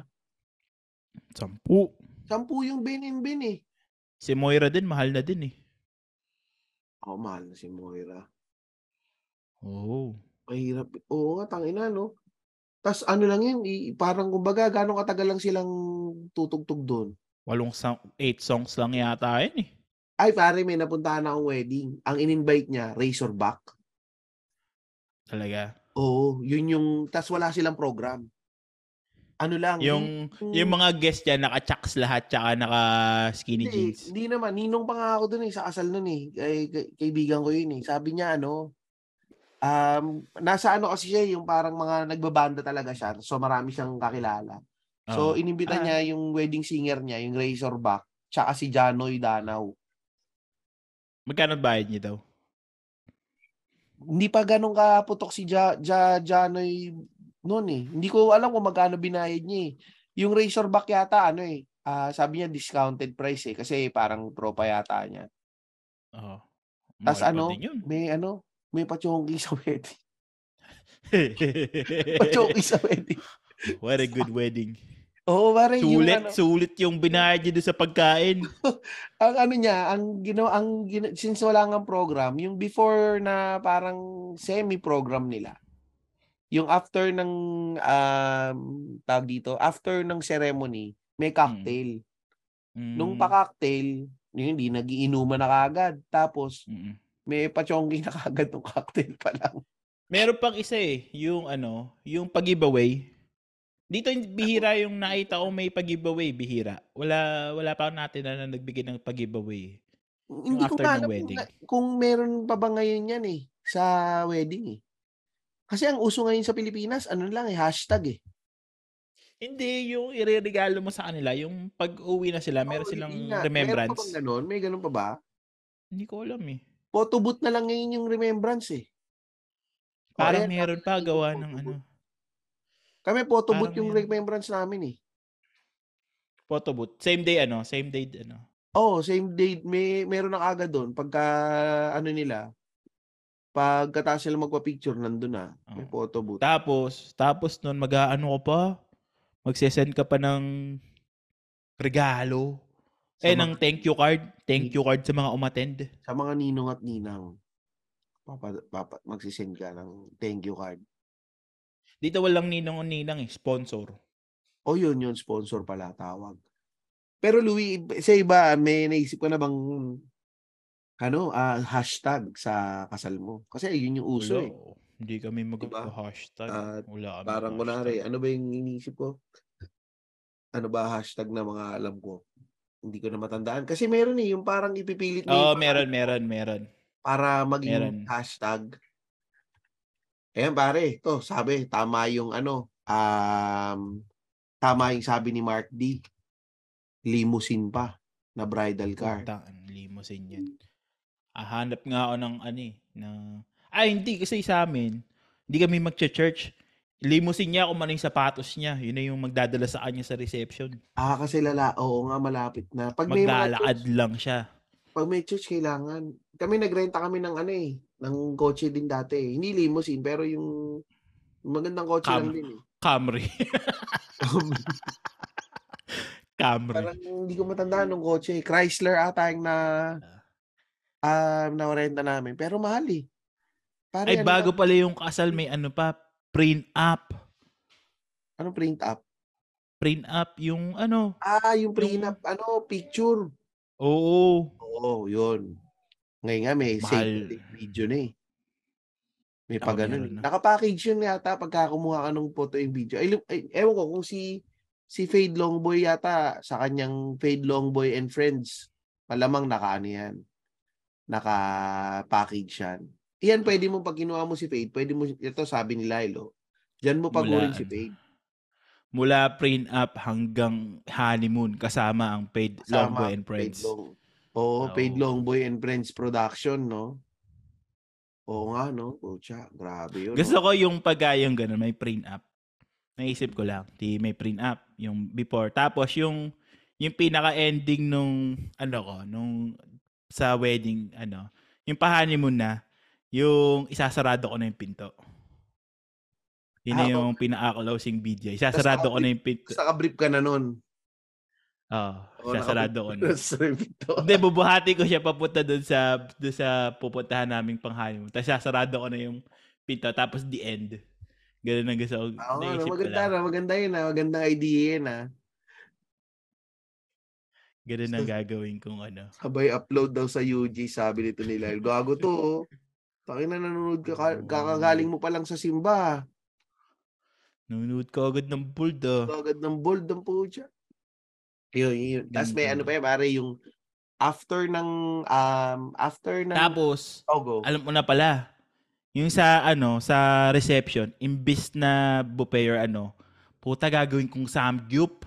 Sampu. Sampu yung bin in bin eh. Si Moira din, mahal na din eh. Oh, mahal na si Moira. Oo. Mahirap. Oo nga, tangina, no? Tapos ano lang yun, parang kumbaga, gano'ng katagal lang silang tutugtog doon. Walong song, eight songs lang yata yun eh. Ay, pare, may napuntahan na akong wedding. Ang in-invite niya, Razorback. Talaga. Oo, yun yung, tas wala silang program. Ano lang, Yung, yung- yung mga guest dyan, naka-chucks lahat, tsaka naka-skinny Hindi, jeans. hindi naman. Ninong pa nga ako dun eh, sa kasal nun eh. Kay, kay- kaibigan ko yun eh. Sabi niya ano, um, nasa ano kasi siya, yung parang mga nagbabanda talaga siya. So marami siyang kakilala. So Oo. inimbita Ah. niya yung wedding singer niya, yung Razorback, tsaka si Janoy Danaw. Magkano bayad niyo daw? Hindi pa ganun kaputok si ja, ja, Janoy noon eh. Hindi ko alam kung magkano binayad niya eh. Yung Razorback yata, ano eh, ah, sabi niya discounted price eh. Kasi parang tropa yata niya. Oo. Tas Mahal pa ano, may ano, may pachongki sa wedding. Pachongki sa wedding. What a good wedding. Oo, pare, yung Sulit, ano, sulit yung binayad doon sa pagkain. ang ano niya, ang ginawa, ang gina, since wala nga program, yung before na parang semi-program nila, yung after ng, um, tawag dito, after ng ceremony, may cocktail. Nung Mm, pa-cocktail, yun, hindi nagiinuman na kagad. Tapos, mm-mm. May pachongki na kagad ng cocktail pa lang. Meron pang isa eh, yung ano, yung pag-giveaway. Dito bihira yung nakita ko may pag-giveaway, bihira. Wala wala pa natin na nagbigay ng pag-giveaway. Hindi ko pa alam kung, wedding. na- kung meron pa ba ngayon yan eh, sa wedding eh. Kasi ang uso ngayon sa Pilipinas, ano lang eh, hashtag eh. Hindi, yung ireregalo mo sa kanila, yung pag-uwi na sila, meron Oo, silang nga. Meron pa remembrance. bang ganun? May ganun pa ba? Hindi ko alam eh. Photo booth na lang ngayon yung remembrance eh. Parang ayan, meron pa gawa ng ano. Kami photo booth yung meron. remembrance namin eh. Photo booth. Same day ano, same day ano. Oo, same day. May meron na kaagad doon pagka ano nila, pagkatapos sila magpa-picture nandun na. May Oo. photo booth. Tapos, tapos nun mag-aano ka pa, magse-send ka pa ng regalo. Sa Eh, mga- ng thank you card. Thank you card sa mga umattend. Sa mga ninong at ninang, papa, papa, magsisend ka ng thank you card. Dito walang ninong o ninang eh, sponsor. O yun, yun, sponsor pala tawag. Pero Louis, sa iba, may naisip ko na bang ano, ah, hashtag sa kasal mo? Kasi yun yung uso Wala. eh. Hindi kami Diba? mag-hashtag. Ah, Wala kami Parang kunwari, ano ba yung iniisip ko? Ano ba hashtag na mga alam ko? Hindi ko na matandaan. Kasi meron eh, yung parang ipipilit mo Oo, yung meron, meron, meron. para maging Meron. hashtag. Ayan pare, to sabi, tama yung ano, um, tama yung sabi ni Mark D. Limousine pa na bridal car. Puta, ang limousine yan. Ah, hanap nga ako ng ano eh, na... Ay, hindi, kasi sa amin, hindi kami mag-church. Limousine niya kung ano yung sapatos niya. Yun na yung magdadala sa kanya sa reception. Ah, kasi lala, oo nga, malapit na. Pag may mga Maglalakad church, lang siya. pag may church, kailangan. Kami nagrenta kami ng ano eh, ng kotse din dati eh. Hindi limousine, pero yung yung magandang kotse Cam. lang din eh. Camry. Camry. Parang hindi ko matandaan nung kotse. Chrysler ata yung na ah na renta namin. Pero mahal eh. Pare, Ay, ano bago pala yung kasal, may ano pa, print up. Ano print up? Print up yung ano. Ah, yung print Yung- up, ano, picture. Oo. Oo, yun. Ngayon nga may Mahal. save video na eh. May pag ganun na. Nakapackage yun yata pagka kumuha ka ng photo yung video. Ay, ay, ewan ko kung si si Fade Longboy yata sa kanyang Fade Longboy and Friends. Malamang naka ano yan. Naka-package yan. Iyan pwede mo pag kinuha mo si Fade, pwede mo ito sabi ni Lilo. Diyan mo pagurin si Fade. Mula print up hanggang honeymoon kasama ang paid long Kasama boy and friends. Long. Oo, Fade Oo. Longboy and Friends production, no? Oo nga, no? Pucha, grabe yun. Gusto no? ko yung pagayang ganun, may print up. Naisip ko lang, di may print up, yung before. Tapos yung yung pinaka-ending nung ano ko, nung sa wedding, ano, yung pa-honeymoon na, yung isasarado ko na yung pinto. Yun Ah, yung pinaka-closing video. Isasarado ko na yung pinto. Basta ka-brief ka na nun. Oo, Oo, isasarado ko na. Sa pinto. Hindi, bubuhati ko siya papunta doon sa doon sa pupuntahan naming pang honeymoon. Tapos sasarado ko na yung pinto. Tapos the end. Ganun ang gusto ko. Oo, ano, naisip ko maganda na, maganda yun na, magandang idea yun na. Ganun ang gagawin kong ano. Sabay upload daw sa UG, sabi nito nila. Gago to, oh. Takin na nanonood ka, ka- kakagaling mo pa lang sa simba. Nunod ko agad ng bold ah. Agad ng bold ang pucha. Yun, yun. Tapos may ano pa yun, pare, yung after ng, um, after ng, Tapos, oh, go. alam mo na pala, yung sa ano, sa reception, imbis na buffet or ano, puta gagawin kong samgyup.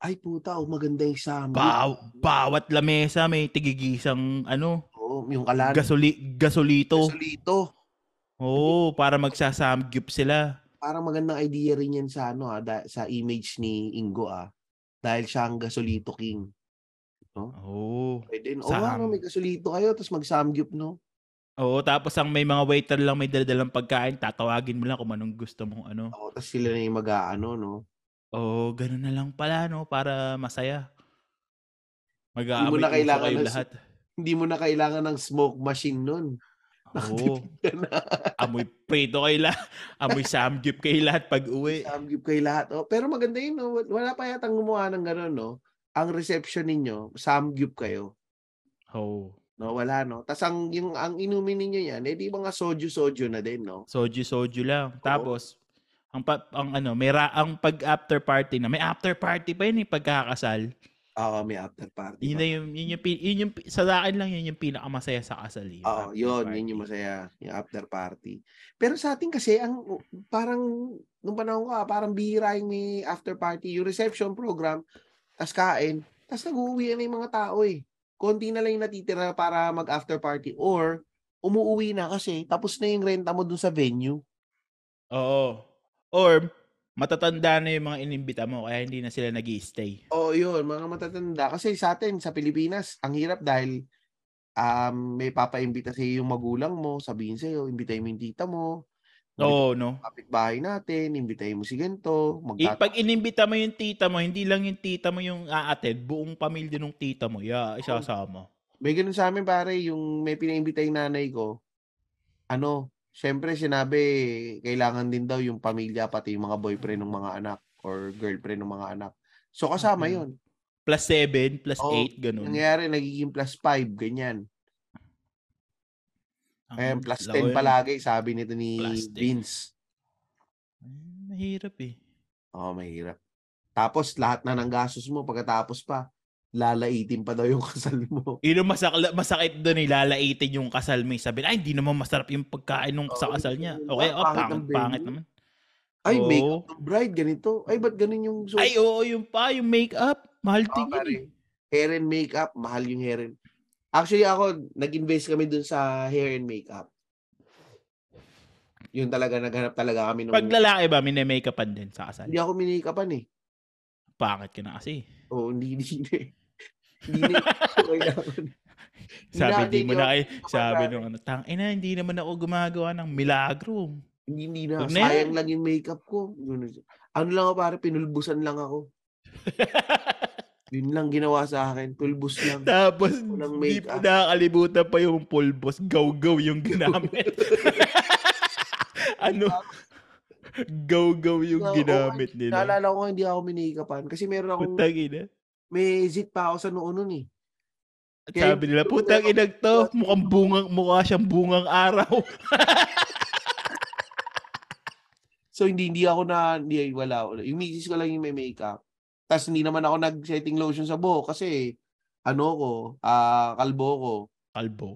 Ay, puta, oh, maganda yung summer. Baw, bawat lamesa may tigigisang ano, Oo, yung kalan. gasoli, gasolito. Gasolito. Oo, para magsasamgyup sila. parang magandang idea rin yan sa ano ah, da- sa image ni Ingo ah. Dahil siya ang gasolito king. Oo. Pwede, o Sam. ano, may gasolito kayo, tapos mag-samgyup, no? Oo, tapos ang may mga waiter lang may daladalang pagkain, tatawagin mo lang kung anong gusto mong ano. O, tapos sila na yung mag-ano, no? Oo, ganun na lang pala, no? Para masaya. Hindi mo na kailangan ng- lahat. Hindi mo na kailangan ng smoke machine nun. Oo. Na. Amoy prito kayo lahat. Amoy samgyup kayo lahat pag uwi. Samgyup kayo lahat. Oh, pero maganda yun, no? Wala pa yatang gumawa ng gano'n, no? Ang reception ninyo, samgyup kayo. Oo. No, wala, no? Tapos ang, yung, ang inumin ninyo yan, eh di mga soju-soju na din, no? Soju soju lang. Tapos ang pa, ang ano, may ra, ang pag after party na, may after party pa yun eh pagkakasal. Oo, may after party. Yun na yung, yun yung, yun yung, sa akin lang yun yung pinakamasaya sa kasal. yung Oo, yun, party. yun yung masaya, yung after party. Pero sa atin kasi, ang parang, nung panahon ko, ah, parang bihira yung may after party, yung reception program, tas kain, tas nag-uwi na yung mga tao eh. Konti na lang yung natitira para mag-after party or umuwi na kasi tapos na yung renta mo dun sa venue. Oo. Or matatanda na yung mga inimbita mo kaya hindi na sila nag stay Oo, yun, mga matatanda. Kasi sa atin, sa Pilipinas, ang hirap dahil um, may papaimbita sa yung magulang mo, sabihin sa'yo, imbitahin mo yung tita mo, Oo, no? kapitbahay natin, imbitahin mo si ganito, Eh, magtat- pag inimbita mo yung tita mo, hindi lang yung tita mo yung aattend, buong pamilya ng tita mo, yeah, isasama. May ganun sa amin pare, yung may pinaimbita yung nanay ko, ano, syempre sinabi, kailangan din daw yung pamilya, pati yung mga boyfriend ng mga anak or girlfriend ng mga anak. So kasama Mhm. yun. Plus 7, plus Oo, 8, ganun. Nangyari, nagiging plus 5, ganyan. Ang Ayan, plus lako 10 yun. palagi, sabi nito ni Plus 10. Vince. Mahirap eh. Oo, mahirap. Tapos lahat na ng gastos mo pagkatapos pa, lalaitin pa daw yung kasal mo. Yun ang masakla, masakit doon eh, lalaitin yung kasal mo. eh. Sabi, ay, hindi naman masarap yung pagkain nung sa kasal niya. Okay, oh, pangit pangit, ng pangit naman. Ay, Oo. makeup ng bride, ganito. Ay, ba't ganun yung suot? Ay, oo, yung pa, yung makeup. Mahal yun pare. eh. Hair and makeup, mahal yung hair and... Actually, ako, nag-invest kami dun sa hair and makeup. Yun talaga, naghanap talaga kami nung... Pag lalaki ba, mini-makeupan din sa kasal? Hindi ako minikapan eh. Pangit ka na kasi. Oo, hindi, hindi, hindi. Hindi. Sabi, na- di mo na kay, sabi nung ano, tang, ina, hindi naman ako gumagawa ng milagro. Hindi, hindi na. Yan. Sayang lang yung makeup ko. Ano lang ako, pare, pinulbusan lang ako. Yun lang ginawa sa akin. Pulbus lang. Tapos, Walang di pa nakakalimutan pa yung pulbos. Gaw-gaw yung ginamit. ano? Gaw-gaw yung Oo, ginamit nila. Naalala ko hindi ako minikapan. Kasi meron akong, Putang ina. May zit pa ako sa noo nun eh. At Kaya sabi nila, putang inag to, mukhang bungang, mukha siyang bungang araw. So hindi hindi ako na hindi wala. Yung misis ko lang yung may makeup. Tapos hindi naman ako nag-setting lotion sa buhok kasi ano ko, ah kalbo ko. Kalbo.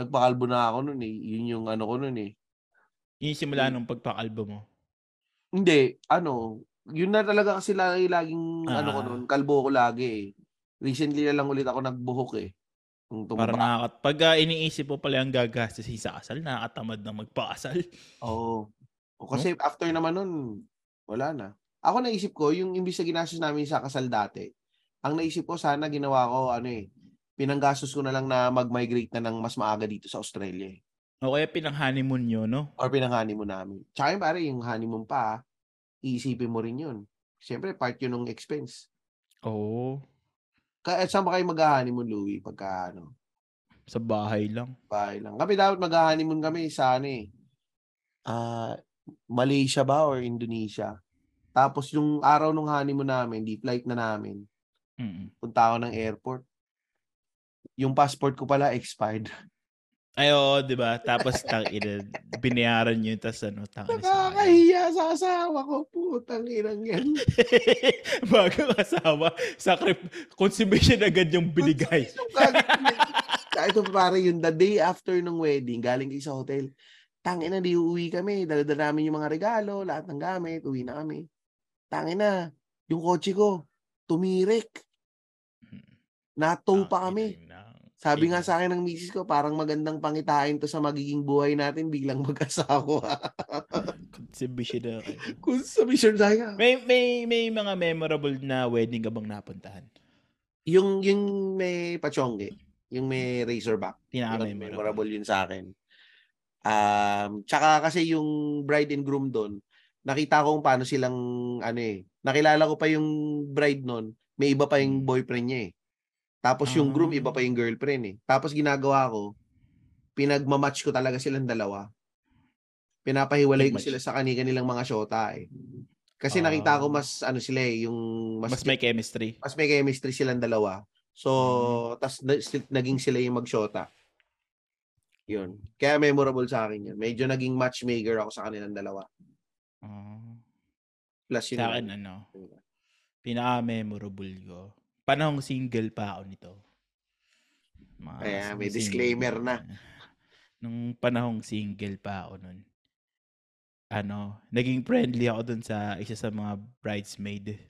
Nagpakalbo na ako noon eh. Yun yung ano ko noon eh. Yung simula nung pagpakalbo mo. Hindi, ano, yun na talaga kasi lagi laging ano ko Ah. noon, kalbo ko lagi eh. Recently na lang ulit ako nagbuhok eh. Nung Para tumaba. nakakat... Pag ah, iniisip mo pala ang gagastos sa kasal, nakakatamad na magpakasal. Oo. O kasi after naman nun, wala na. Ako naisip ko, yung imbis na ginastos namin sa kasal dati, ang naisip ko sana ginawa ko, ano eh, pinanggastos ko na lang na mag-migrate na ng mas maaga dito sa Australia. eh. O kaya pinang honeymoon nyo, no? Or pinang-honeymoon namin. Tsaka yung pare, yung honeymoon pa, ah, iisipin mo rin yun. Siyempre, part yun ng expense. Oo. Kaya saan ba kayo mag-honeymoon, Louie? Pagka, ano, Sa bahay lang. bahay lang. Kami dapat mag-honeymoon kami sa, ano eh, ah, Malaysia ba or Indonesia? Tapos yung araw nung honeymoon namin, di flight na namin, Mm. punta ako ng airport. Yung passport ko pala expired. Ay, oo, di ba? Tapos, tang ina, binayaran nyo, tapos ano, tang ina sa Nakakahiya sa asawa ko. Putang inang yan. Bago asawa, sacrif consummation agad yung binigay. Ito pare, yung the day after ng wedding, galing kayo sa hotel, tangina, di uuwi kami. Dala-dala namin yung mga regalo, lahat ng gamit, uwi na kami. Tangina, yung kotse ko, tumirik. Natow pa kami. Sabi nga sa akin ng misis ko, parang magandang pangitain to sa magiging buhay natin, biglang mag-asawa. Consummation agad. Kung sa mission tayo. May, may, may mga memorable na wedding ka bang napuntahan? Yung, yung may pachongge, yung may razorback. Yun, Pinaka-memorable. memorable yun sa akin. Um, tsaka kasi yung bride and groom doon, nakita ko kung paano silang, ano eh, nakilala ko pa yung bride noon, may iba pa yung Mm. boyfriend niya eh. Tapos yung groom, Ah. iba pa yung girlfriend eh. Tapos ginagawa ko, pinagmamatch ko talaga silang dalawa. Pinapahiwalay ko sila sa kani-kanilang mga shota eh. Kasi nakita ko Ah. mas, ano sila eh, yung Mas may chemistry. mas may chemistry silang dalawa. So, tas na, sil- naging sila yung magshota. Yun. Kaya memorable sa akin yun. Medyo naging matchmaker ako sa kanilang dalawa. Ah. Plus yun. Sa akin, ano, pinaka-memorable ko. Panahong single pa ako nito. Mga Kaya may single. disclaimer na. Nung panahong single pa ako nun, ano, naging friendly ako dun sa isa sa mga bridesmaid.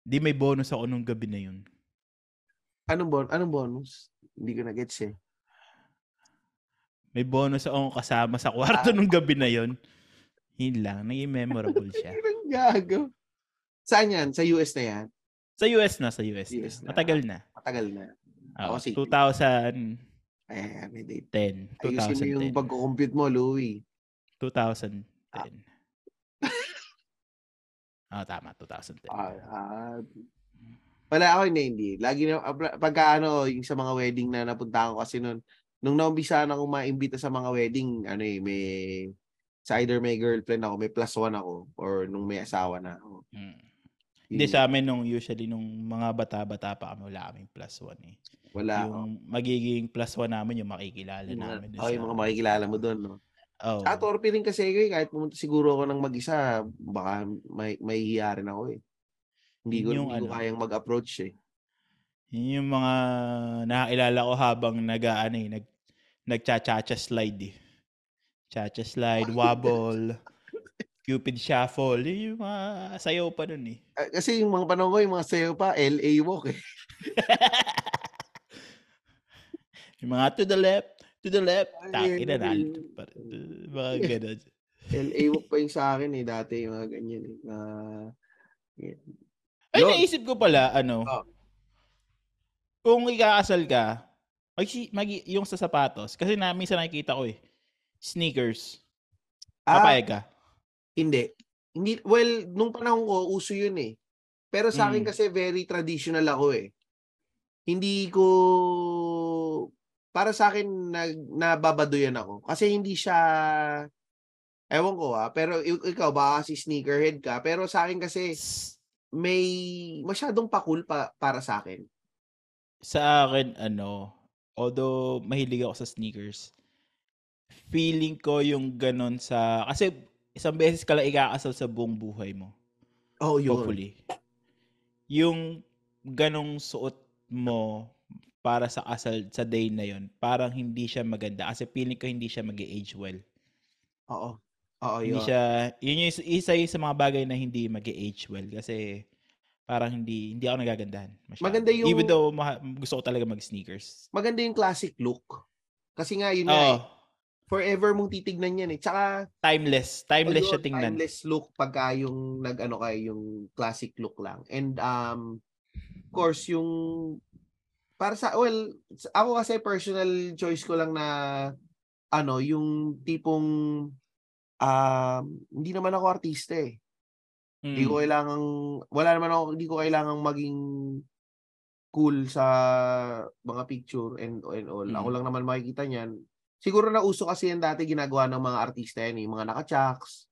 Di may bonus ako nung gabi na yun. Anong, bon anong bonus? Hindi ko na-gets eh. May bonus akong kasama sa kwarto nung gabi na yun. Yun lang, naging memorable siya. Ang gago. Saan yan? Sa US na yan? Sa US na, sa US, US na. na. Matagal na. Matagal na. Ako, sige. 2010. Ayan, may date. 2010. Ayusin mo yung pagko-compute mo, Louie. 2010. Ah, tama, 2010. Ah, ah, wala ako hindi, hindi. Lagi na, ah, pagka ano, yung sa mga wedding na napuntahan ko kasi nun, nung naumbisahan akong maimbita sa mga wedding, ano eh, may, sa either may girlfriend ako, may plus one ako, or nung may asawa na ako. Mm. Hindi sa amin nung usually nung mga bata-bata pa kami wala kaming plus one eh. Wala ako. yung magiging plus one namin yung makikilala Yung mga, namin. dun oh, yung mga makikilala mo doon, no? Oh. Sa torpe rin kasi eh, kahit pumunta siguro ako ng mag-isa, baka may, may hiya rin ako eh. Hindi ko, Yun yung hindi ko ano. kayang mag-approach eh. Yun yung mga nakakilala ko habang nag ano eh, nag nagcha-cha-cha slide eh. Cha-cha slide, wobble, cupid shuffle. Yun yung mga sayaw pa nun eh. Ah, Kasi yung mga panahon ko, yung mga sayo pa, LA walk eh. yung mga to the left, to the left, Ay, takin na ay, nal. Mga ganun. LA walk pa yung sa akin eh, dati yung mga ganyan eh. Na, Ay, Yun. naisip ko pala, ano, Oh. kung ikakasal ka, mag, mag, yung sa sapatos, kasi na, minsan nakikita ko eh, sneakers, ah, papayag ka. Hindi. Hindi, well, nung panahon ko, uso yun eh. Pero sa akin Mm. kasi very traditional ako eh. Hindi ko, para sa akin, nag, nababaduyan ako. Kasi hindi siya, ewan ko ah, pero ikaw, baka si sneakerhead ka. Pero sa akin kasi, may masyadong pakul pa, para sa akin. Sa akin, ano, although mahilig ako sa sneakers, feeling ko yung ganon sa, kasi isang beses ka lang ikakasal sa buong buhay mo. Oh, yun. Hopefully. Yung ganong suot mo para sa kasal sa day na yon parang hindi siya maganda kasi feeling ko hindi siya mag age well. Oo. Oo, Hindi yun. siya, yun yung is- isa yun sa mga bagay na hindi mag age well kasi parang hindi hindi ako nagagandahan. Masyado. Maganda yung- Even though maha- gusto ko talaga mag-sneakers. Maganda yung classic look. Kasi nga, yun nga eh, forever mong titignan yan eh. Tsaka, timeless. Timeless siya tingnan. Timeless look pagka yung nag-ano kayo, yung classic look lang. And um of course yung para sa well, ako kasi personal choice ko lang na ano, yung tipong um hindi naman ako artista eh. Hindi ko Mm. kailangang wala naman ako hindi ko kailangang maging cool sa mga picture and and all. Ako Mm. lang naman makikita niyan. Siguro na uso kasi yan dati ginagawa ng mga artista yan, eh, mga naka-chucks.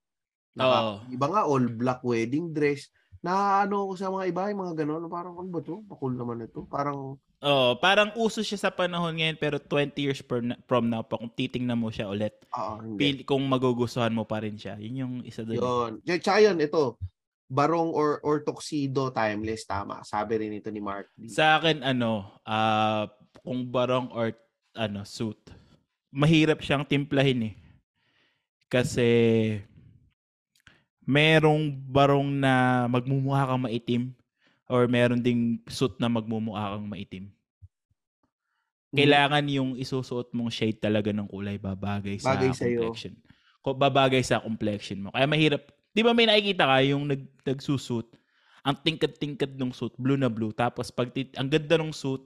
Naka, Oo. Iba nga all black wedding dress. Na ano ko sa mga iba, yung mga gano'n, parang ano ba to? Pakul naman ito. Parang Oo, parang uso siya sa panahon ngayon pero 20 years per, from now pa kung titingnan mo siya ulit, hindi. feel, kung magugustuhan mo pa rin siya. Yun yung isa doon. Yun. Tsaka yun, ito. Barong or or tuxedo timeless tama. Sabi rin ito ni Mark. D. Sa akin ano, ah kung barong or ano suit. Mahirap siyang timplahin eh. Kasi merong barong na magmumukha kang maitim or meron ding suit na magmumukha kang maitim. Kailangan yung isusuot mong shade talaga ng kulay babagay sa Bagay complexion. Ko babagay sa complexion mo. Kaya mahirap. 'Di ba may nakikita ka yung nag nagsusuit, ang tingkad-tingkad ng suit, blue na blue, tapos pag ang ganda ng suit,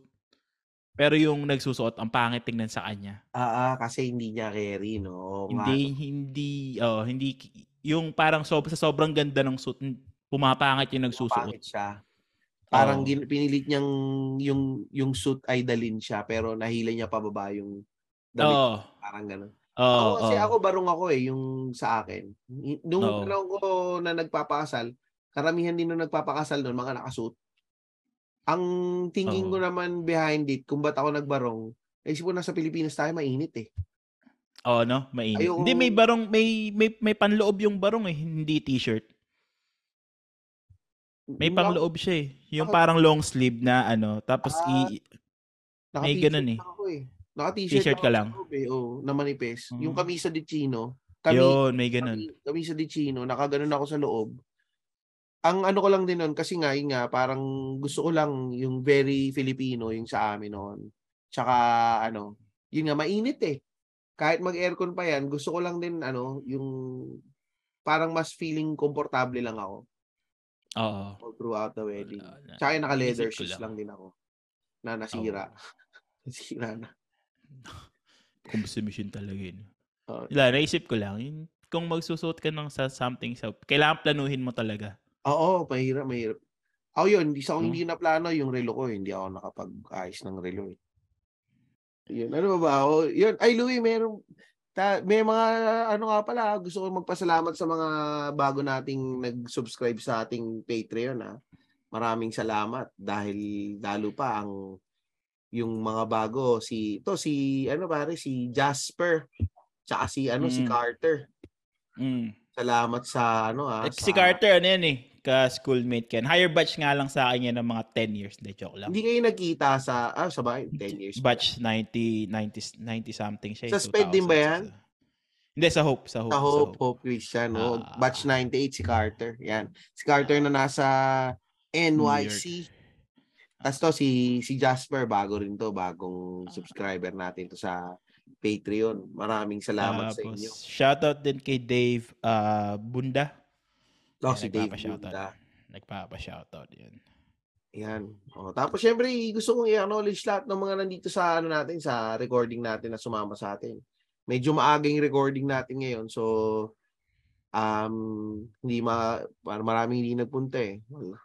pero yung nagsusuot ang pangit tingnan sa kanya. Ah, ah, kasi hindi niya carry, no? Hindi hindi oh, hindi yung parang sob sa sobrang ganda ng suit, pumapangit yung nagsusuot. Pangit siya. Parang gin- pinilit niyang yung yung suit ay dalin siya pero nahila niya pababa yung damit. Oo. Parang gano'n. Oo. Ako kasi oo. ako barong ako eh, yung sa akin. Nung Oo. panahon ko na nagpapakasal, karamihan din nung nagpapakasal noon, mga nakasuot. Ang thinking ko Oo. naman behind it, kung ba't ako nagbarong, naisip ko nasa Pilipinas tayo, mainit eh. Oo, no? Mainit. Ayoko- Hindi may barong may may may panloob yung barong eh, hindi t-shirt. May ako- pangloob siya eh. Yung Bakit? parang long sleeve na ano, tapos Ah, i Naka may t-shirt ganun eh. Ako eh. Naka t-shirt, ka lang? loob Eh. Oo, na manipis. Yung Mm. kamisa de chino, kami, yun, may ganun. kami, kamisa de chino, nakaganon ako sa loob. Ang ano ko lang din nun, kasi nga, yun nga, parang gusto ko lang yung very Filipino, yung sa amin noon. Tsaka, ano, yun nga, mainit eh. Kahit mag-aircon pa yan, gusto ko lang din, ano, yung parang mas feeling komportable lang ako Oo. all throughout the wedding. Wala na. Tsaka yung naka-leather shoes lang. lang din ako. Na nasira. nasira na. Consumption talaga yun. Oo. Wala, naisip ko lang, yun, kung magsusuot ka ng sa something sa, kailangan planuhin mo talaga. Oo, mahirap, mahirap. Ako yun, hindi sa Hmm. hindi na plano yung relo ko. Hindi ako nakapag-ayos ng relo eh. Yun, ano ba ba? O, yun, ay Louie, meron, ta, may mga, ano nga pala, gusto ko magpasalamat sa mga bago nating nag-subscribe sa ating Patreon ha. Maraming salamat dahil lalo pa ang yung mga bago si to si ano pare si Jasper tsaka si ano si Mm. Carter. Mm. Salamat sa ano ah. Si sa- Carter, ano yan eh, ka-schoolmate ka. Higher batch nga lang sa akin yan ng mga 10 years. Hindi, joke lang. Hindi kayo nagkita sa ah sa bagay 10 years. Batch 90, 90, 90 something siya. eh, Sa SPED din ba 2000s. yan? Hindi, sa Hope. Sa Hope. Sa Hope, Hope Christian. Oh. Ah. Batch 98 si Carter. Yan. Si Carter na nasa NYC. Tapos to si si Jasper bago rin to, bagong subscriber natin to sa Patreon. Maraming salamat sa Tapos, inyo. shoutout din kay Dave ah, Bunda. Oh, si Dave nagpapa-shoutout. Bunda. Nagpapa-shoutout yun. Yan. Oh, tapos syempre gusto kong i-acknowledge lahat ng mga nandito sa ano natin sa recording natin na sumama sa atin. Medyo maaga yung recording natin ngayon. So um hindi ma maraming hindi nagpunta eh. Wala.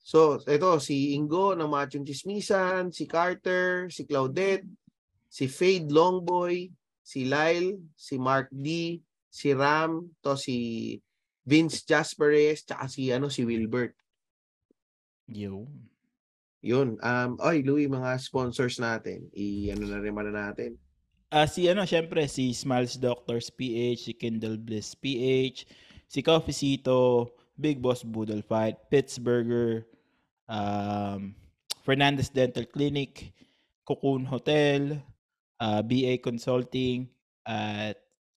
So, ito si Ingo ng Machong Chismisan, si Carter, si Claudette, si Fade Longboy, si Lyle, si Mark D, si Ram, to si Vince Jasperes, tsaka si ano si Wilbert. Yo. Yun. Um, oy, Louie, mga sponsors natin. I-ano na rin mana natin. Ah, si ano, syempre, si Smiles Doctors PH, si Kindle Bliss PH, si Coffeecito, Big Boss Boodle Fight, Pittsburgher, um, Fernandez Dental Clinic, Cocoon Hotel, ah, BA Consulting, at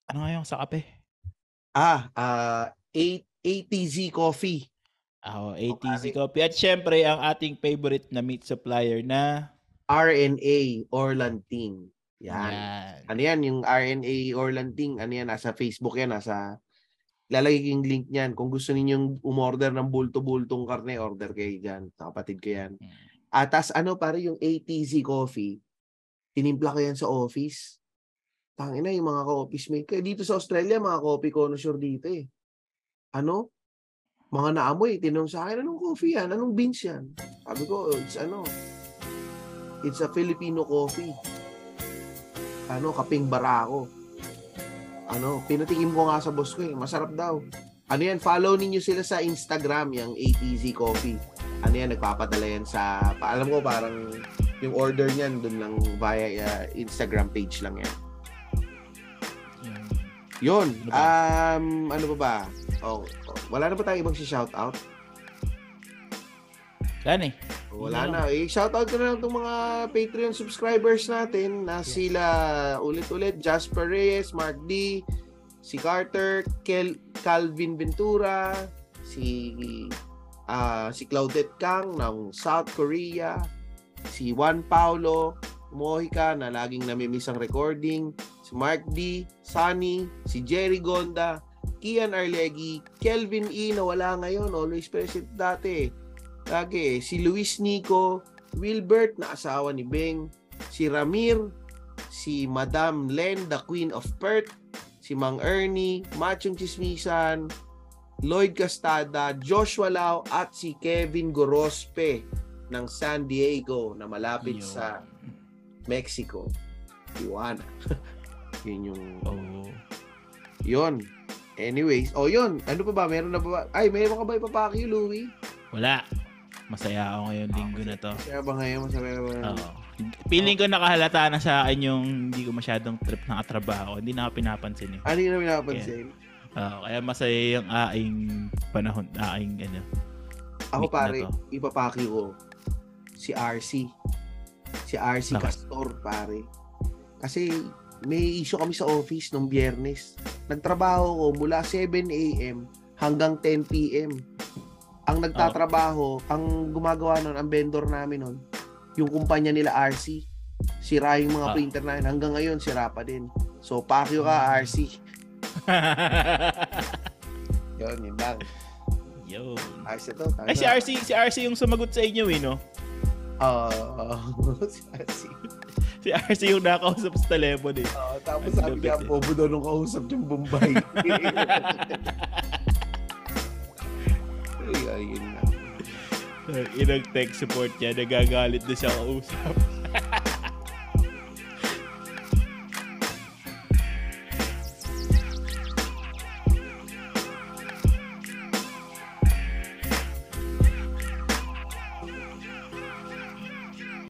ano nga yung sa kape? Ah, uh, ATZ Coffee. Ah, ATZ Coffee. At syempre, ang ating favorite na meat supplier na RNA Orlanting. Yan. yan. Ano yan? Yung RNA Orlanting. Ano yan? Nasa Facebook yan. Nasa lalagay ko yung link niyan. Kung gusto ninyong umorder ng bulto-bultong karne, order kayo dyan. Kapatid ko yan. Mm. Atas ano pare yung ATZ Coffee, tinimpla ko yan sa office. Tangina yung mga ka-office mate ko. Dito sa Australia, mga coffee connoisseur dito eh. Ano? Mga naamoy, tinanong sa akin, anong coffee yan? Anong beans yan? Sabi ko, "Oh, it's ano, it's a Filipino coffee. Ano, kaping barako. Ano, pinatikim ko nga sa boss ko eh, masarap daw. Ano yan, follow ninyo sila sa Instagram, yung ATZ Coffee ano yan, nagpapadala yan sa, pa- alam ko parang yung order niyan doon lang via uh, Instagram page lang yan. Yan. Yun, Ano ba? um, ano pa ba? Oh, oh, wala na ba tayong ibang si shout out? Yan eh. Wala na. Eh, shout out ko na lang itong mga Patreon subscribers natin na sila ulit-ulit Jasper Reyes, Mark D, si Carter, Kel, Calvin Ventura, si ah si Claudette Kang ng South Korea, si Juan Paulo Mojica na laging namimiss ang recording, si Mark D, Sunny, si Jerry Gonda, Kian Arlegi, Kelvin E na wala ngayon, always present dati. Lagi, si Luis Nico, Wilbert na asawa ni Beng, si Ramir, si Madam Len, the Queen of Perth, si Mang Ernie, Machong Chismisan, Lloyd Castada, Joshua Lau, at si Kevin Gorospe ng San Diego na malapit Yun. sa Mexico. Tijuana. yun yung... Oo. Yun. Anyways, oh yun. Ano pa ba? Meron na ba? Ay, meron ka ba ipapakyo, Louie? Wala. Masaya ako ngayon linggo na to. Kaya ba ngayon? Masaya ba? Oo. Feeling ko nakahalata na sa akin yung hindi ko masyadong trip ng trabaho. Hindi na ako pinapansin eh. Ano yung pinapansin? Oo, kaya masaya yung aking panahon, aking ano. Ako na pare, ipapaki ko si RC. Si RC Bakit? Castor pare. Kasi may issue kami sa office nung biyernes. Nagtrabaho ko mula 7 a.m. hanggang 10 p.m. Ang nagtatrabaho, ang gumagawa nun, ang vendor namin nun, yung kumpanya nila RC. Sira yung mga Ah. printer namin. Hanggang ngayon, sira pa din. So, pakyo ka, RC. Yun, yun lang. Yun. Ayos ito. Ay, si RC, si RC yung sumagot sa inyo eh, no? Oo. si RC. Si RC yung nakausap sa telepono eh. Oo, tapos Ang sabi niya, bobo daw nung kausap yung Bombay. ay, ayun na. Inag tech support niya, nagagalit na siya kausap.